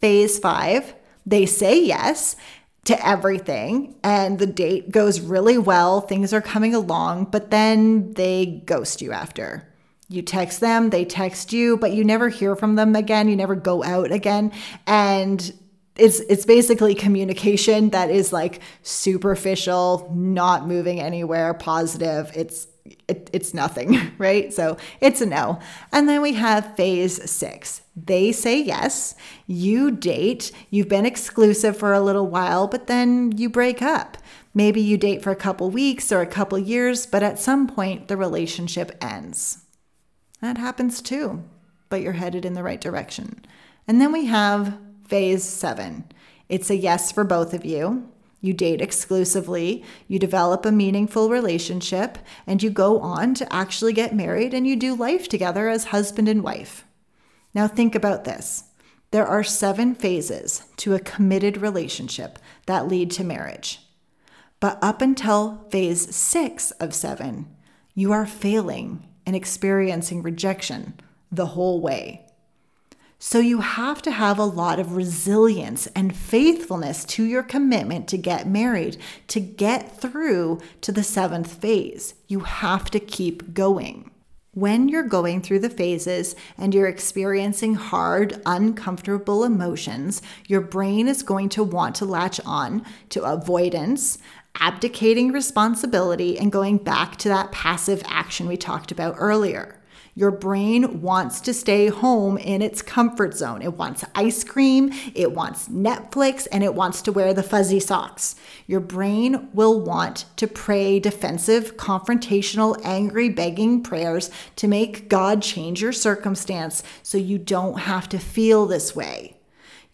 Phase five, they say yes to everything, and the date goes really well, things are coming along, but then they ghost you after. You text them, they text you, but you never hear from them again. You never go out again. And it's it's basically communication that is like superficial, not moving anywhere, positive. It's it, it's nothing, right? So it's a no. And then we have phase six. They say yes, you date, you've been exclusive for a little while, but then you break up. Maybe you date for a couple weeks or a couple years, but at some point the relationship ends. That happens too, but you're headed in the right direction. And then we have phase seven it's a yes for both of you. You date exclusively, you develop a meaningful relationship, and you go on to actually get married and you do life together as husband and wife. Now, think about this there are seven phases to a committed relationship that lead to marriage. But up until phase six of seven, you are failing and experiencing rejection the whole way. So you have to have a lot of resilience and faithfulness to your commitment to get married to get through to the seventh phase. You have to keep going. When you're going through the phases and you're experiencing hard, uncomfortable emotions, your brain is going to want to latch on to avoidance, abdicating responsibility and going back to that passive action we talked about earlier. Your brain wants to stay home in its comfort zone. It wants ice cream, it wants Netflix, and it wants to wear the fuzzy socks. Your brain will want to pray defensive, confrontational, angry, begging prayers to make God change your circumstance so you don't have to feel this way.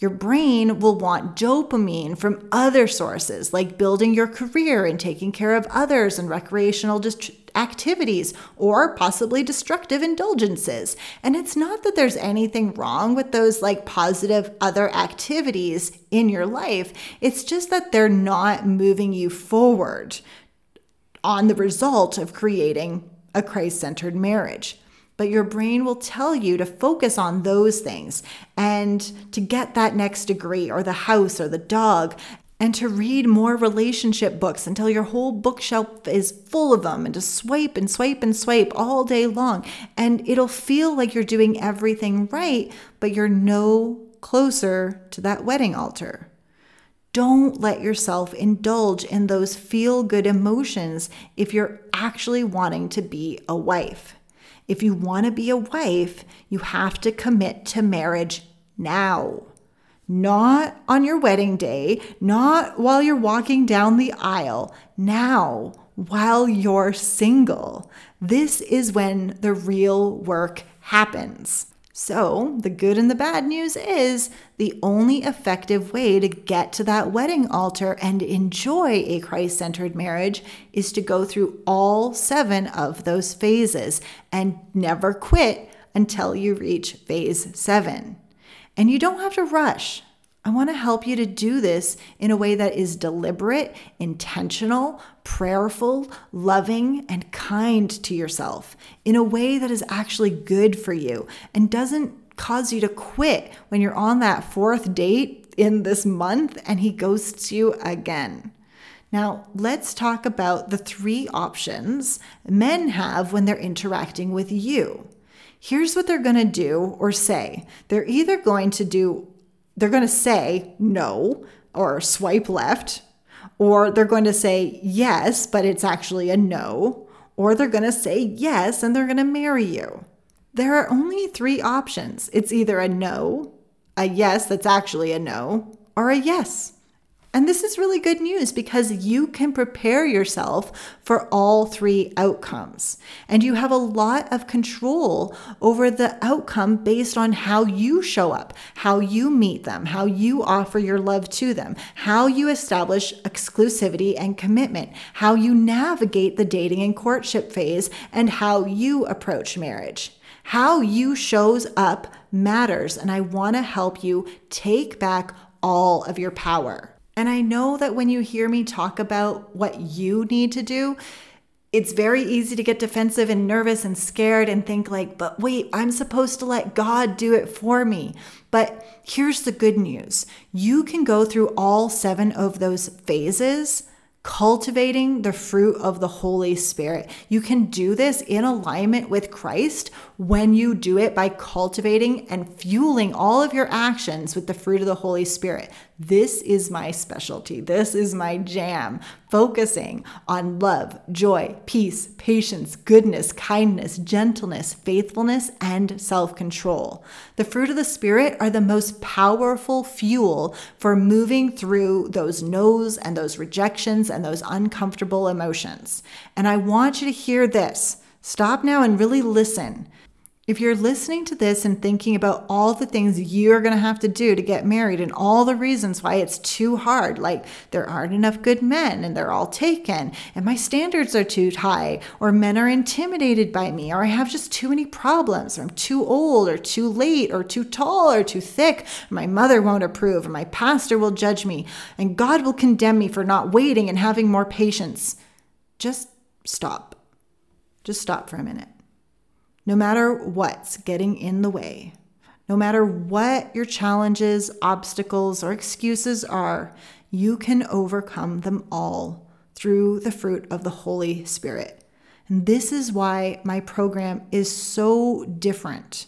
Your brain will want dopamine from other sources, like building your career and taking care of others and recreational dist- activities or possibly destructive indulgences. And it's not that there's anything wrong with those like positive other activities in your life, it's just that they're not moving you forward on the result of creating a Christ centered marriage but your brain will tell you to focus on those things and to get that next degree or the house or the dog and to read more relationship books until your whole bookshelf is full of them and to swipe and swipe and swipe all day long. And it'll feel like you're doing everything right, but you're no closer to that wedding altar. Don't let yourself indulge in those feel good emotions if you're actually wanting to be a wife. If you want to be a wife, you have to commit to marriage now. Not on your wedding day, not while you're walking down the aisle, now, while you're single. This is when the real work happens. So, the good and the bad news is the only effective way to get to that wedding altar and enjoy a Christ centered marriage is to go through all seven of those phases and never quit until you reach phase seven. And you don't have to rush. I want to help you to do this in a way that is deliberate, intentional, prayerful, loving, and kind to yourself, in a way that is actually good for you and doesn't cause you to quit when you're on that fourth date in this month and he ghosts you again. Now, let's talk about the three options men have when they're interacting with you. Here's what they're going to do or say. They're either going to do they're going to say no or swipe left, or they're going to say yes, but it's actually a no, or they're going to say yes and they're going to marry you. There are only three options it's either a no, a yes that's actually a no, or a yes. And this is really good news because you can prepare yourself for all three outcomes. And you have a lot of control over the outcome based on how you show up, how you meet them, how you offer your love to them, how you establish exclusivity and commitment, how you navigate the dating and courtship phase, and how you approach marriage. How you shows up matters, and I want to help you take back all of your power. And I know that when you hear me talk about what you need to do, it's very easy to get defensive and nervous and scared and think like, but wait, I'm supposed to let God do it for me. But here's the good news. You can go through all 7 of those phases cultivating the fruit of the Holy Spirit. You can do this in alignment with Christ when you do it by cultivating and fueling all of your actions with the fruit of the Holy Spirit. This is my specialty. This is my jam. Focusing on love, joy, peace, patience, goodness, kindness, gentleness, faithfulness, and self control. The fruit of the Spirit are the most powerful fuel for moving through those no's and those rejections and those uncomfortable emotions. And I want you to hear this. Stop now and really listen. If you're listening to this and thinking about all the things you're going to have to do to get married and all the reasons why it's too hard, like there aren't enough good men and they're all taken, and my standards are too high, or men are intimidated by me, or I have just too many problems, or I'm too old, or too late, or too tall, or too thick, my mother won't approve, or my pastor will judge me, and God will condemn me for not waiting and having more patience, just stop. Just stop for a minute. No matter what's getting in the way, no matter what your challenges, obstacles, or excuses are, you can overcome them all through the fruit of the Holy Spirit. And this is why my program is so different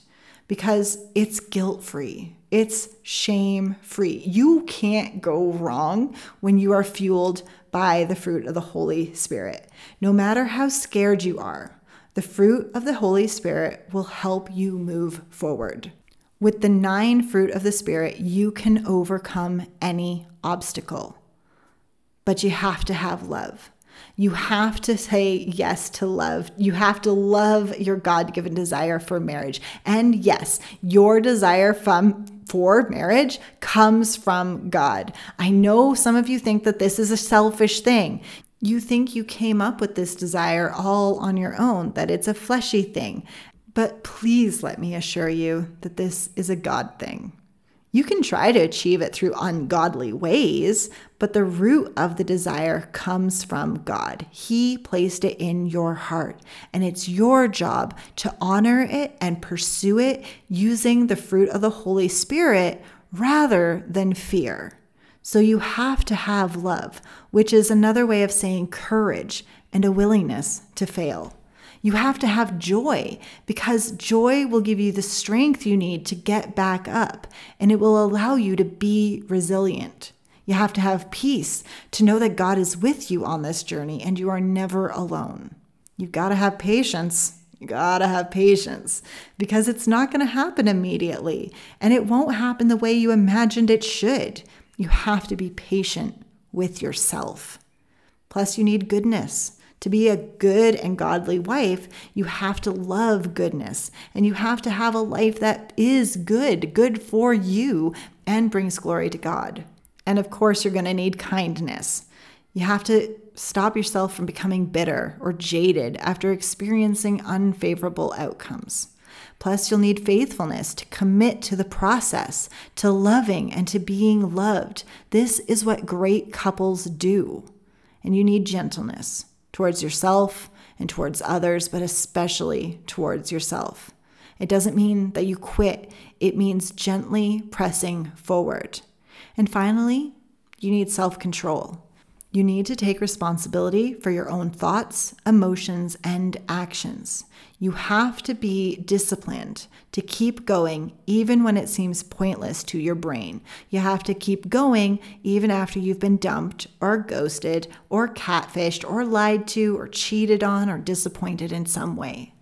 because it's guilt free, it's shame free. You can't go wrong when you are fueled by the fruit of the Holy Spirit. No matter how scared you are, the fruit of the Holy Spirit will help you move forward. With the nine fruit of the Spirit, you can overcome any obstacle. But you have to have love. You have to say yes to love. You have to love your God given desire for marriage. And yes, your desire from for marriage comes from God. I know some of you think that this is a selfish thing. You think you came up with this desire all on your own, that it's a fleshy thing. But please let me assure you that this is a God thing. You can try to achieve it through ungodly ways, but the root of the desire comes from God. He placed it in your heart, and it's your job to honor it and pursue it using the fruit of the Holy Spirit rather than fear. So you have to have love, which is another way of saying courage and a willingness to fail. You have to have joy because joy will give you the strength you need to get back up and it will allow you to be resilient. You have to have peace to know that God is with you on this journey and you are never alone. You've got to have patience You gotta have patience because it's not gonna happen immediately and it won't happen the way you imagined it should. You have to be patient with yourself. Plus, you need goodness. To be a good and godly wife, you have to love goodness and you have to have a life that is good, good for you, and brings glory to God. And of course, you're going to need kindness. You have to stop yourself from becoming bitter or jaded after experiencing unfavorable outcomes. Plus, you'll need faithfulness to commit to the process, to loving and to being loved. This is what great couples do. And you need gentleness towards yourself and towards others, but especially towards yourself. It doesn't mean that you quit, it means gently pressing forward. And finally, you need self control. You need to take responsibility for your own thoughts, emotions, and actions. You have to be disciplined to keep going even when it seems pointless to your brain. You have to keep going even after you've been dumped or ghosted or catfished or lied to or cheated on or disappointed in some way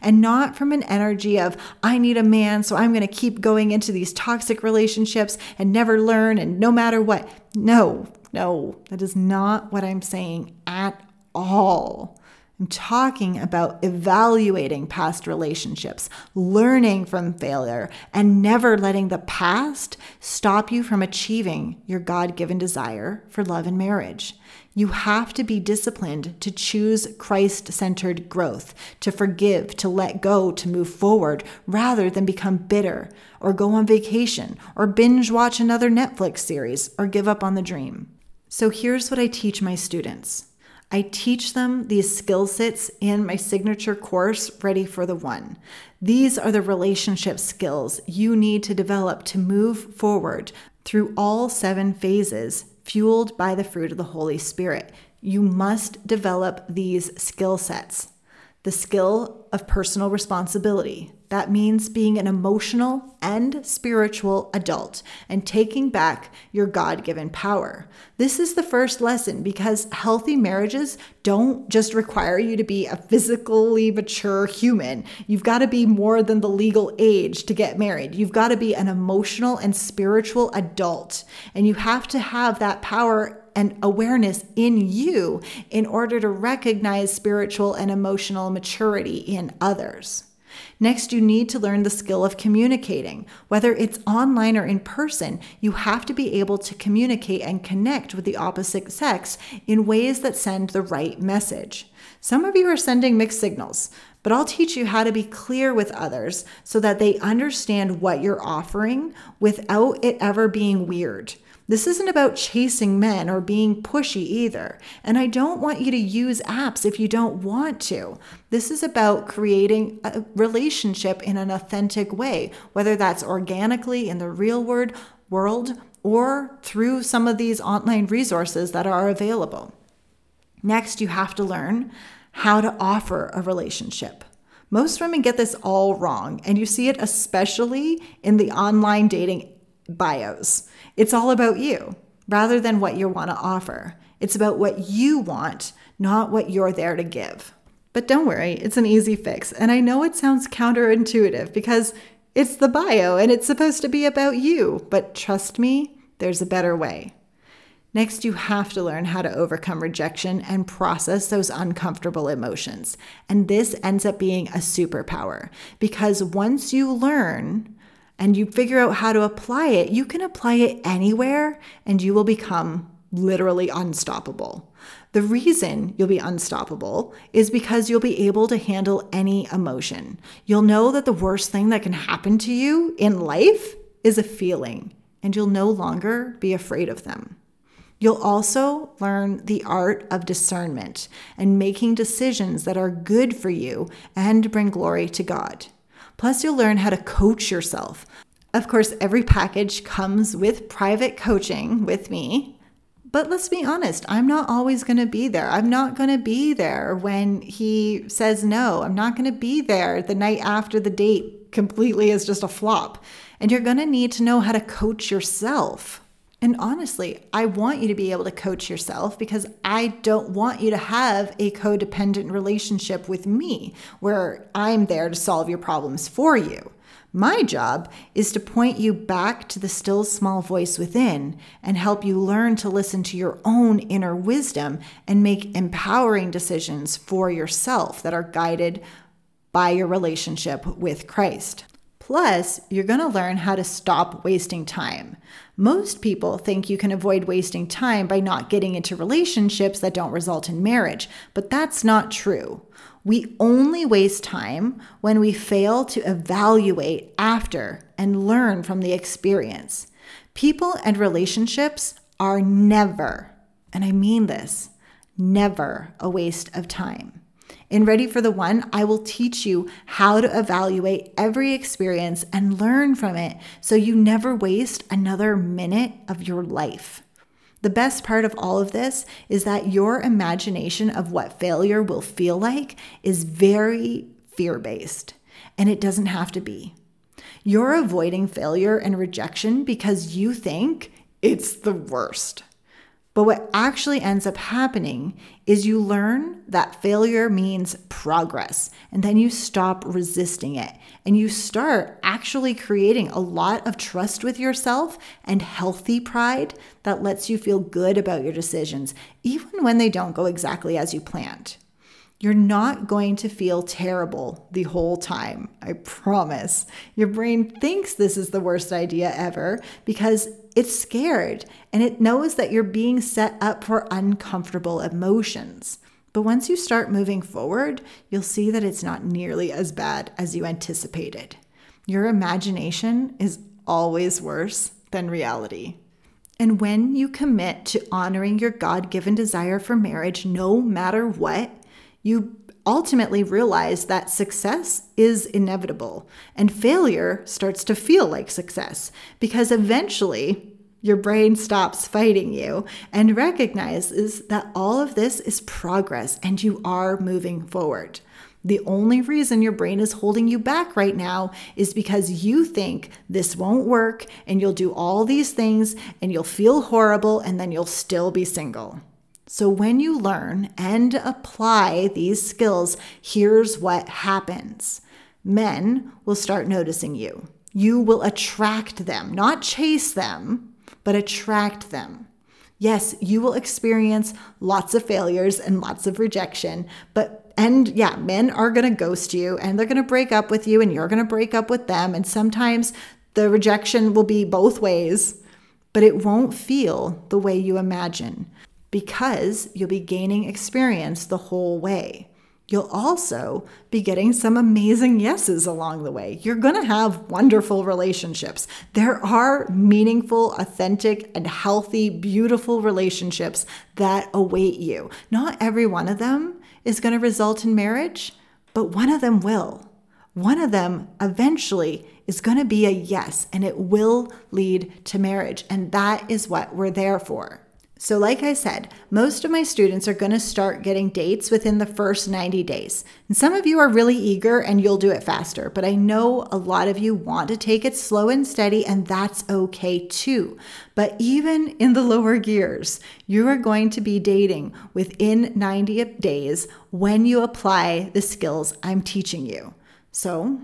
and not from an energy of, I need a man, so I'm to keep going into these toxic relationships and never learn and no matter what. No, no, that is not what I'm saying at all. I'm talking about evaluating past relationships, learning from failure, and never letting the past stop you from achieving your God given desire for love and marriage. You have to be disciplined to choose Christ centered growth, to forgive, to let go, to move forward, rather than become bitter or go on vacation or binge watch another Netflix series or give up on the dream. So here's what I teach my students I teach them these skill sets in my signature course, Ready for the One. These are the relationship skills you need to develop to move forward through all seven phases, fueled by the fruit of the Holy Spirit. You must develop these skill sets the skill of personal responsibility. That means being an emotional and spiritual adult and taking back your God given power. This is the first lesson because healthy marriages don't just require you to be a physically mature human. You've got to be more than the legal age to get married. You've got to be an emotional and spiritual adult. And you have to have that power and awareness in you in order to recognize spiritual and emotional maturity in others. Next, you need to learn the skill of communicating. Whether it's online or in person, you have to be able to communicate and connect with the opposite sex in ways that send the right message. Some of you are sending mixed signals, but I'll teach you how to be clear with others so that they understand what you're offering without it ever being weird. This isn't about chasing men or being pushy either. And I don't want you to use apps if you don't want to. This is about creating a relationship in an authentic way, whether that's organically in the real world, or through some of these online resources that are available. Next, you have to learn how to offer a relationship. Most women get this all wrong, and you see it especially in the online dating bios. It's all about you rather than what you want to offer. It's about what you want, not what you're there to give. But don't worry, it's an easy fix. And I know it sounds counterintuitive because it's the bio and it's supposed to be about you. But trust me, there's a better way. Next, you have to learn how to overcome rejection and process those uncomfortable emotions. And this ends up being a superpower because once you learn, and you figure out how to apply it, you can apply it anywhere and you will become literally unstoppable. The reason you'll be unstoppable is because you'll be able to handle any emotion. You'll know that the worst thing that can happen to you in life is a feeling, and you'll no longer be afraid of them. You'll also learn the art of discernment and making decisions that are good for you and bring glory to God. Plus, you'll learn how to coach yourself. Of course, every package comes with private coaching with me. But let's be honest, I'm not always going to be there. I'm not going to be there when he says no. I'm not going to be there the night after the date completely is just a flop. And you're going to need to know how to coach yourself. And honestly, I want you to be able to coach yourself because I don't want you to have a codependent relationship with me where I'm there to solve your problems for you. My job is to point you back to the still small voice within and help you learn to listen to your own inner wisdom and make empowering decisions for yourself that are guided by your relationship with Christ. Plus, you're going to learn how to stop wasting time. Most people think you can avoid wasting time by not getting into relationships that don't result in marriage, but that's not true. We only waste time when we fail to evaluate after and learn from the experience. People and relationships are never, and I mean this, never a waste of time. In Ready for the One, I will teach you how to evaluate every experience and learn from it so you never waste another minute of your life. The best part of all of this is that your imagination of what failure will feel like is very fear based, and it doesn't have to be. You're avoiding failure and rejection because you think it's the worst. But what actually ends up happening is you learn that failure means progress, and then you stop resisting it and you start actually creating a lot of trust with yourself and healthy pride that lets you feel good about your decisions, even when they don't go exactly as you planned. You're not going to feel terrible the whole time. I promise. Your brain thinks this is the worst idea ever because it's scared and it knows that you're being set up for uncomfortable emotions. But once you start moving forward, you'll see that it's not nearly as bad as you anticipated. Your imagination is always worse than reality. And when you commit to honoring your God given desire for marriage, no matter what, you ultimately realize that success is inevitable and failure starts to feel like success because eventually your brain stops fighting you and recognizes that all of this is progress and you are moving forward. The only reason your brain is holding you back right now is because you think this won't work and you'll do all these things and you'll feel horrible and then you'll still be single. So, when you learn and apply these skills, here's what happens men will start noticing you. You will attract them, not chase them, but attract them. Yes, you will experience lots of failures and lots of rejection, but and yeah, men are going to ghost you and they're going to break up with you and you're going to break up with them and sometimes the rejection will be both ways, but it won't feel the way you imagine because you'll be gaining experience the whole way. You'll also be getting some amazing yeses along the way. You're to have wonderful relationships. There are meaningful, authentic, and healthy, beautiful relationships that await you. Not every one of them is to result in marriage, but one of them will. One of them eventually is to be a yes, and it will lead to marriage. And that is what we're there for. So, like I said, most of my students are going to start getting dates within the first 90 days. And some of you are really eager and you'll do it faster, but I know a lot of you want to take it slow and steady, and that's okay too. But even in the lower gears, you are going to be dating within 90 days when you apply the skills I'm teaching you. So,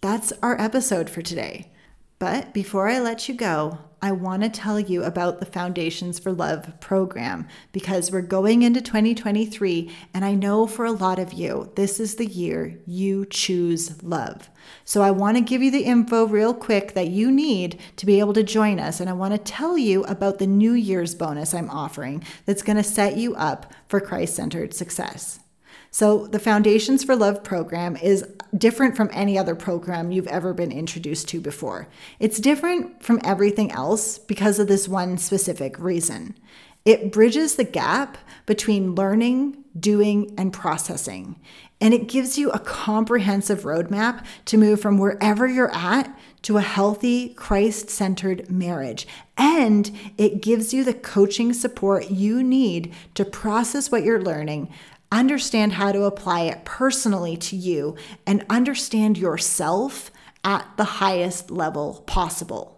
that's our episode for today. But before I let you go, I want to tell you about the Foundations for Love program because we're going into 2023, and I know for a lot of you, this is the year you choose love. So I want to give you the info real quick that you need to be able to join us, and I want to tell you about the New Year's bonus I'm offering that's going to set you up for Christ centered success. So, the Foundations for Love program is different from any other program you've ever been introduced to before. It's different from everything else because of this one specific reason. It bridges the gap between learning, doing, and processing. And it gives you a comprehensive roadmap to move from wherever you're at to a healthy, Christ centered marriage. And it gives you the coaching support you need to process what you're learning, understand how to apply it personally to you, and understand yourself at the highest level possible.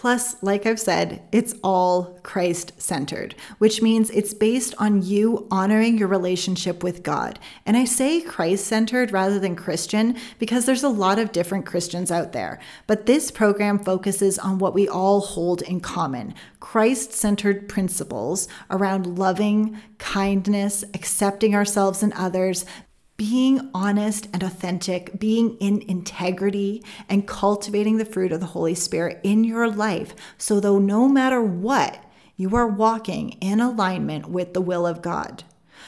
Plus, like I've said, it's all Christ centered, which means it's based on you honoring your relationship with God. And I say Christ centered rather than Christian because there's a lot of different Christians out there. But this program focuses on what we all hold in common Christ centered principles around loving, kindness, accepting ourselves and others, being honest and authentic, being in integrity, and cultivating the fruit of the Holy Spirit in your life. So, though no matter what, you are walking in alignment with the will of God.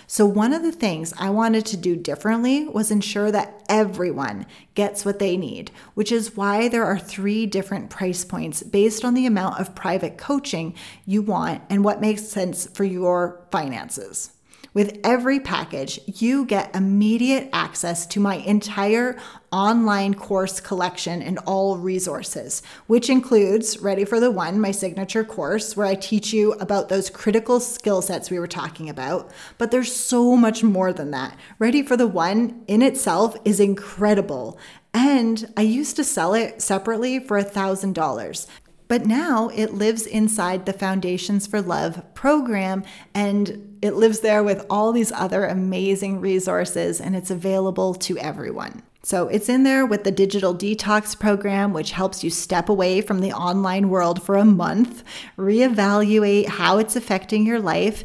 So, one of the things I wanted to do differently was ensure that everyone gets what they need, which is why there are three different price points based on the amount of private coaching you want and what makes sense for your finances. With every package, you get immediate access to my entire online course collection and all resources, which includes Ready for the One, my signature course, where I teach you about those critical skill sets we were talking about. But there's so much more than that. Ready for the One in itself is incredible. And I used to sell it separately for a $1,000. But now it lives inside the Foundations for Love program and it lives there with all these other amazing resources and it's available to everyone. So it's in there with the digital detox program, which helps you step away from the online world for a month, reevaluate how it's affecting your life,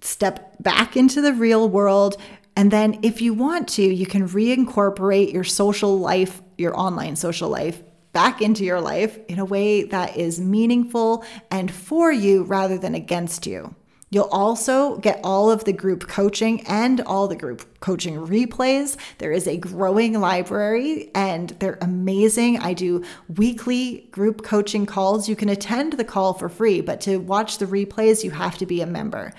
step back into the real world. And then, if you want to, you can reincorporate your social life, your online social life, back into your life in a way that is meaningful and for you rather than against you. You'll also get all of the group coaching and all the group coaching replays. There is a growing library and they're amazing. I do weekly group coaching calls. You can attend the call for free, but to watch the replays, you have to be a member.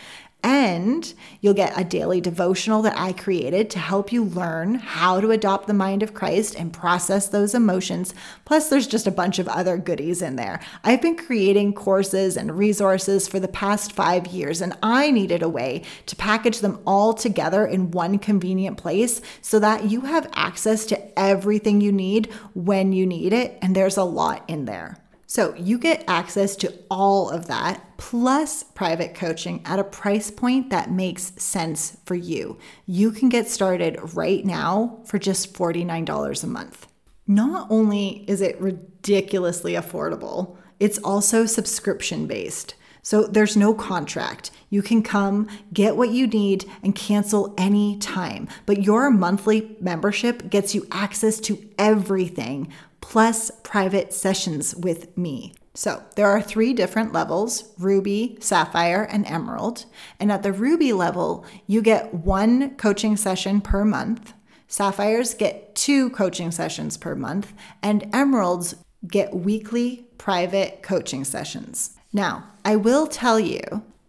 And you'll get a daily devotional that I created to help you learn how to adopt the mind of Christ and process those emotions. Plus, there's just a bunch of other goodies in there. I've been creating courses and resources for the past five years, and I needed a way to package them all together in one convenient place so that you have access to everything you need when you need it. And there's a lot in there. So you get access to all of that plus private coaching at a price point that makes sense for you. You can get started right now for just $49 a month. Not only is it ridiculously affordable, it's also subscription based. So there's no contract. You can come, get what you need, and cancel any time. But your monthly membership gets you access to everything plus private sessions with me. So there are three different levels Ruby, Sapphire, and Emerald. And at the Ruby level, you get one coaching session per month. Sapphires get two coaching sessions per month, and Emeralds get weekly private coaching sessions. Now, I will tell you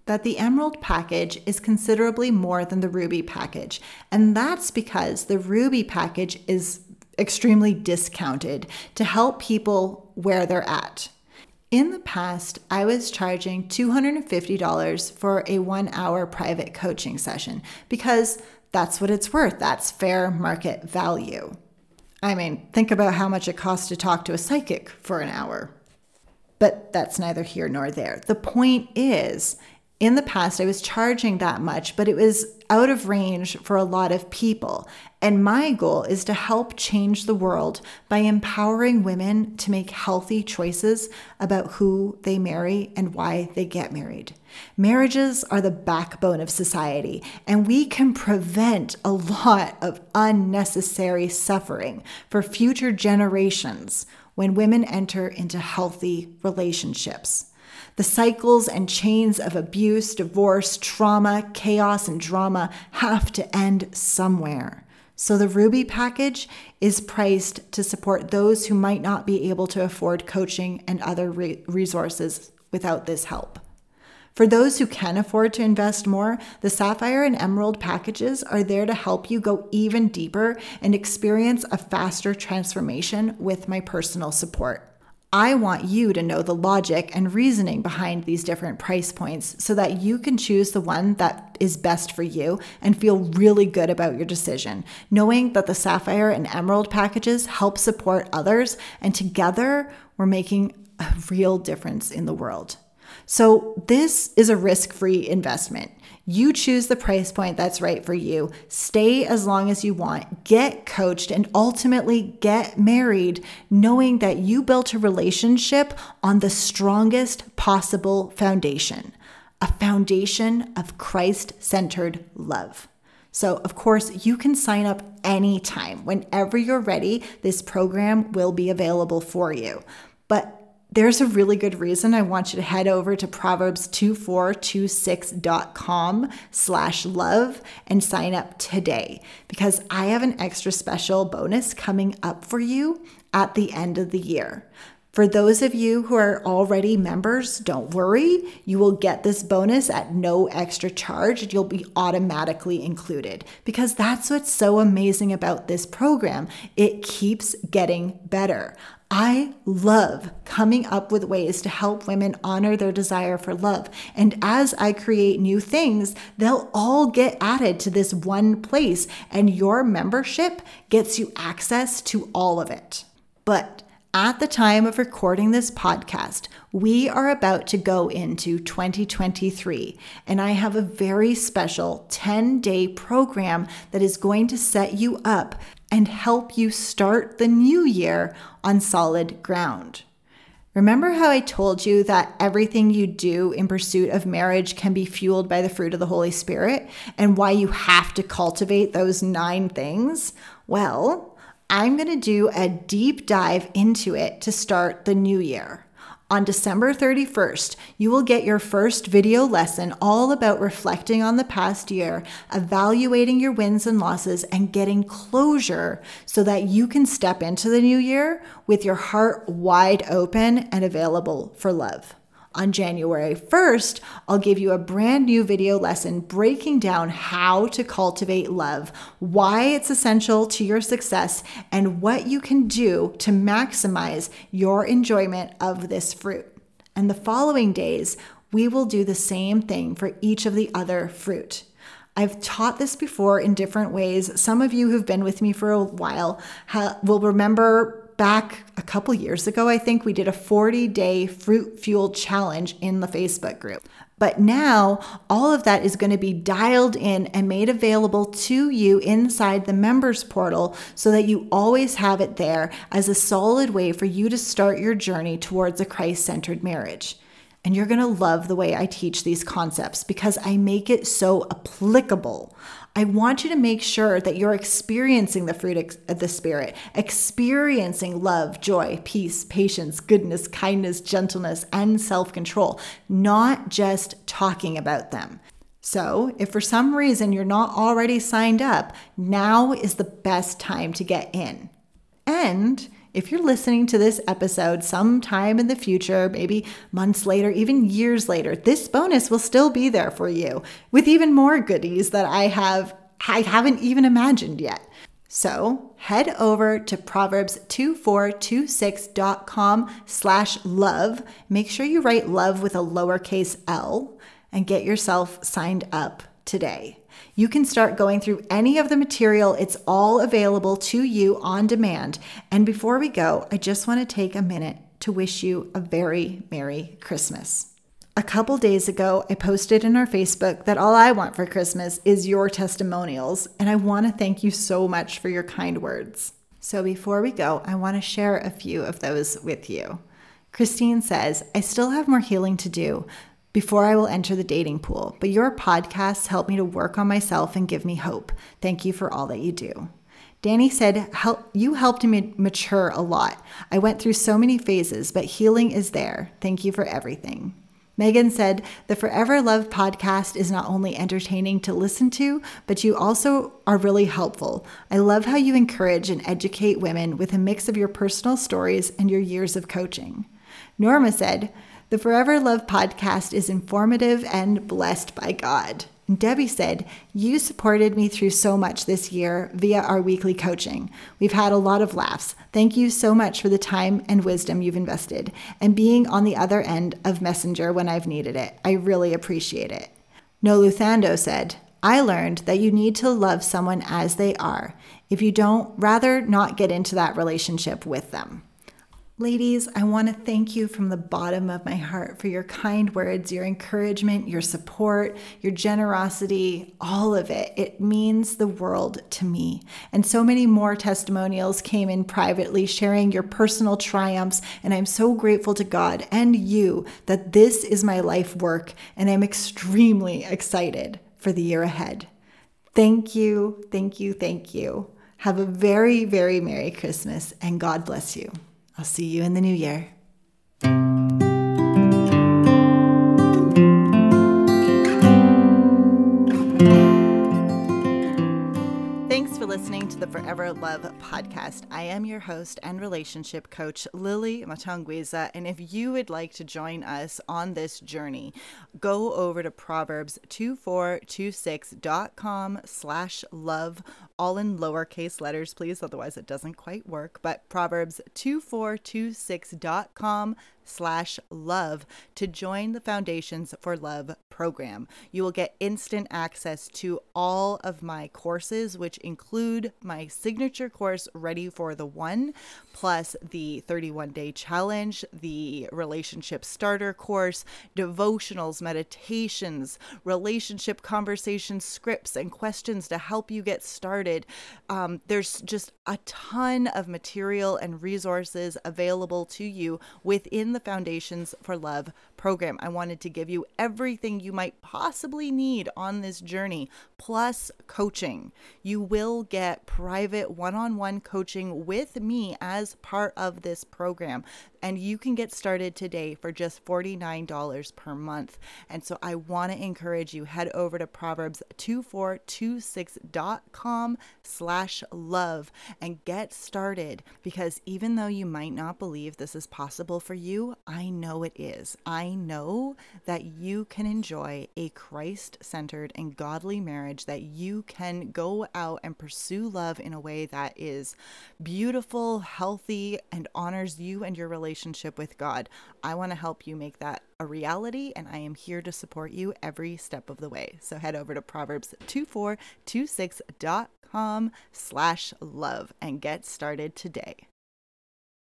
that the Emerald package is considerably more than the Ruby package, and that's because the Ruby package is extremely discounted to help people where they're at. In the past, I was charging $250 for a one hour private coaching session because that's what it's worth. That's fair market value. I mean, think about how much it costs to talk to a psychic for an hour. But that's neither here nor there. The point is, in the past, I was charging that much, but it was out of range for a lot of people. And my goal is to help change the world by empowering women to make healthy choices about who they marry and why they get married. Marriages are the backbone of society, and we can prevent a lot of unnecessary suffering for future generations when women enter into healthy relationships. The cycles and chains of abuse, divorce, trauma, chaos, and drama have to end somewhere. So the Ruby package is priced to support those who might not be able to afford coaching and other re- resources without this help. For those who can afford to invest more, the Sapphire and Emerald packages are there to help you go even deeper and experience a faster transformation with my personal support. I want you to know the logic and reasoning behind these different price points so that you can choose the one that is best for you and feel really good about your decision, knowing that the Sapphire and Emerald packages help support others, and together we're making a real difference in the world. So, this is a risk free investment. You choose the price point that's right for you. Stay as long as you want, get coached, and ultimately get married, knowing that you built a relationship on the strongest possible foundation a foundation of Christ centered love. So, of course, you can sign up anytime. Whenever you're ready, this program will be available for you. But there's a really good reason I want you to head over to proverbs2426.com slash love and sign up today because I have an extra special bonus coming up for you at the end of the year. For those of you who are already members, don't worry. You will get this bonus at no extra charge. You'll be automatically included because that's what's so amazing about this program. It keeps getting better. I love coming up with ways to help women honor their desire for love. And as I create new things, they'll all get added to this one place, and your membership gets you access to all of it. But at the time of recording this podcast, we are about to go into 2023, and I have a very special 10 day program that is going to set you up and help you start the new year on solid ground. Remember how I told you that everything you do in pursuit of marriage can be fueled by the fruit of the Holy Spirit and why you have to cultivate those nine things? Well, I'm going to do a deep dive into it to start the new year. On December 31st, you will get your first video lesson all about reflecting on the past year, evaluating your wins and losses, and getting closure so that you can step into the new year with your heart wide open and available for love. On January 1st, I'll give you a brand new video lesson breaking down how to cultivate love, why it's essential to your success, and what you can do to maximize your enjoyment of this fruit. And the following days, we will do the same thing for each of the other fruit. I've taught this before in different ways. Some of you who've been with me for a while will remember back a couple years ago, I think we did a 40 day fruit fuel challenge in the Facebook group. But now all of that is going to be dialed in and made available to you inside the members portal so that you always have it there as a solid way for you to start your journey towards a Christ centered marriage. And you're going to love the way I teach these concepts because I make it so applicable. I want you to make sure that you're experiencing the fruit of the Spirit, experiencing love, joy, peace, patience, goodness, kindness, gentleness, and self control, not just talking about them. So, if for some reason you're not already signed up, now is the best time to get in. And if you're listening to this episode sometime in the future, maybe months later, even years later, this bonus will still be there for you with even more goodies that I have I haven't even imagined yet. So head over to proverbs2426.com slash love. Make sure you write love with a lowercase l and get yourself signed up today. You can start going through any of the material. It's all available to you on demand. And before we go, I just want to take a minute to wish you a very Merry Christmas. A couple days ago, I posted in our Facebook that all I want for Christmas is your testimonials, and I want to thank you so much for your kind words. So before we go, I want to share a few of those with you. Christine says, I still have more healing to do, before I will enter the dating pool. But your podcasts help me to work on myself and give me hope. Thank you for all that you do. Danny said, help, You helped me mature a lot. I went through so many phases, but healing is there. Thank you for everything. Megan said, The Forever Love podcast is not only entertaining to listen to, but you also are really helpful. I love how you encourage and educate women with a mix of your personal stories and your years of coaching. Norma said, the Forever Love podcast is informative and blessed by God. Debbie said, You supported me through so much this year via our weekly coaching. We've had a lot of laughs. Thank you so much for the time and wisdom you've invested and being on the other end of Messenger when I've needed it. I really appreciate it. Noluthando said, I learned that you need to love someone as they are. If you don't, rather not get into that relationship with them. Ladies, I want to thank you from the bottom of my heart for your kind words, your encouragement, your support, your generosity, all of it. It means the world to me. And so many more testimonials came in privately sharing your personal triumphs. And I'm so grateful to God and you that this is my life work. And I'm extremely excited for the year ahead. Thank you, thank you, thank you. Have a very, very Merry Christmas and God bless you. I'll see you in the new year. To the Forever Love podcast. I am your host and relationship coach, Lily Matongwiza. And if you would like to join us on this journey, go over to proverbs2426.com slash love all in lowercase letters, please. Otherwise, it doesn't quite work. But Proverbs2426.com slash love to join the Foundations for Love program. You will get instant access to all of my courses, which include my signature course, Ready for the One, plus the 31 day challenge, the relationship starter course, devotionals, meditations, relationship conversation scripts, and questions to help you get started. Um, there's just a ton of material and resources available to you within the Foundations for Love program. I wanted to give you everything you might possibly need on this journey, plus coaching. You will get private one on one coaching with me as part of this program and you can get started today for just $49 per month. And so I want to encourage you head over to proverbs2426.com slash love and get started because even though you might not believe this is possible for you, I know it is. I know that you can enjoy a Christ-centered and godly marriage that you can go out and pursue love in a way that is beautiful, healthy, and honors you and your relationship relationship with God. I want to help you make that a reality, and I am here to support you every step of the way. So head over to Proverbs2426.com slash love and get started today.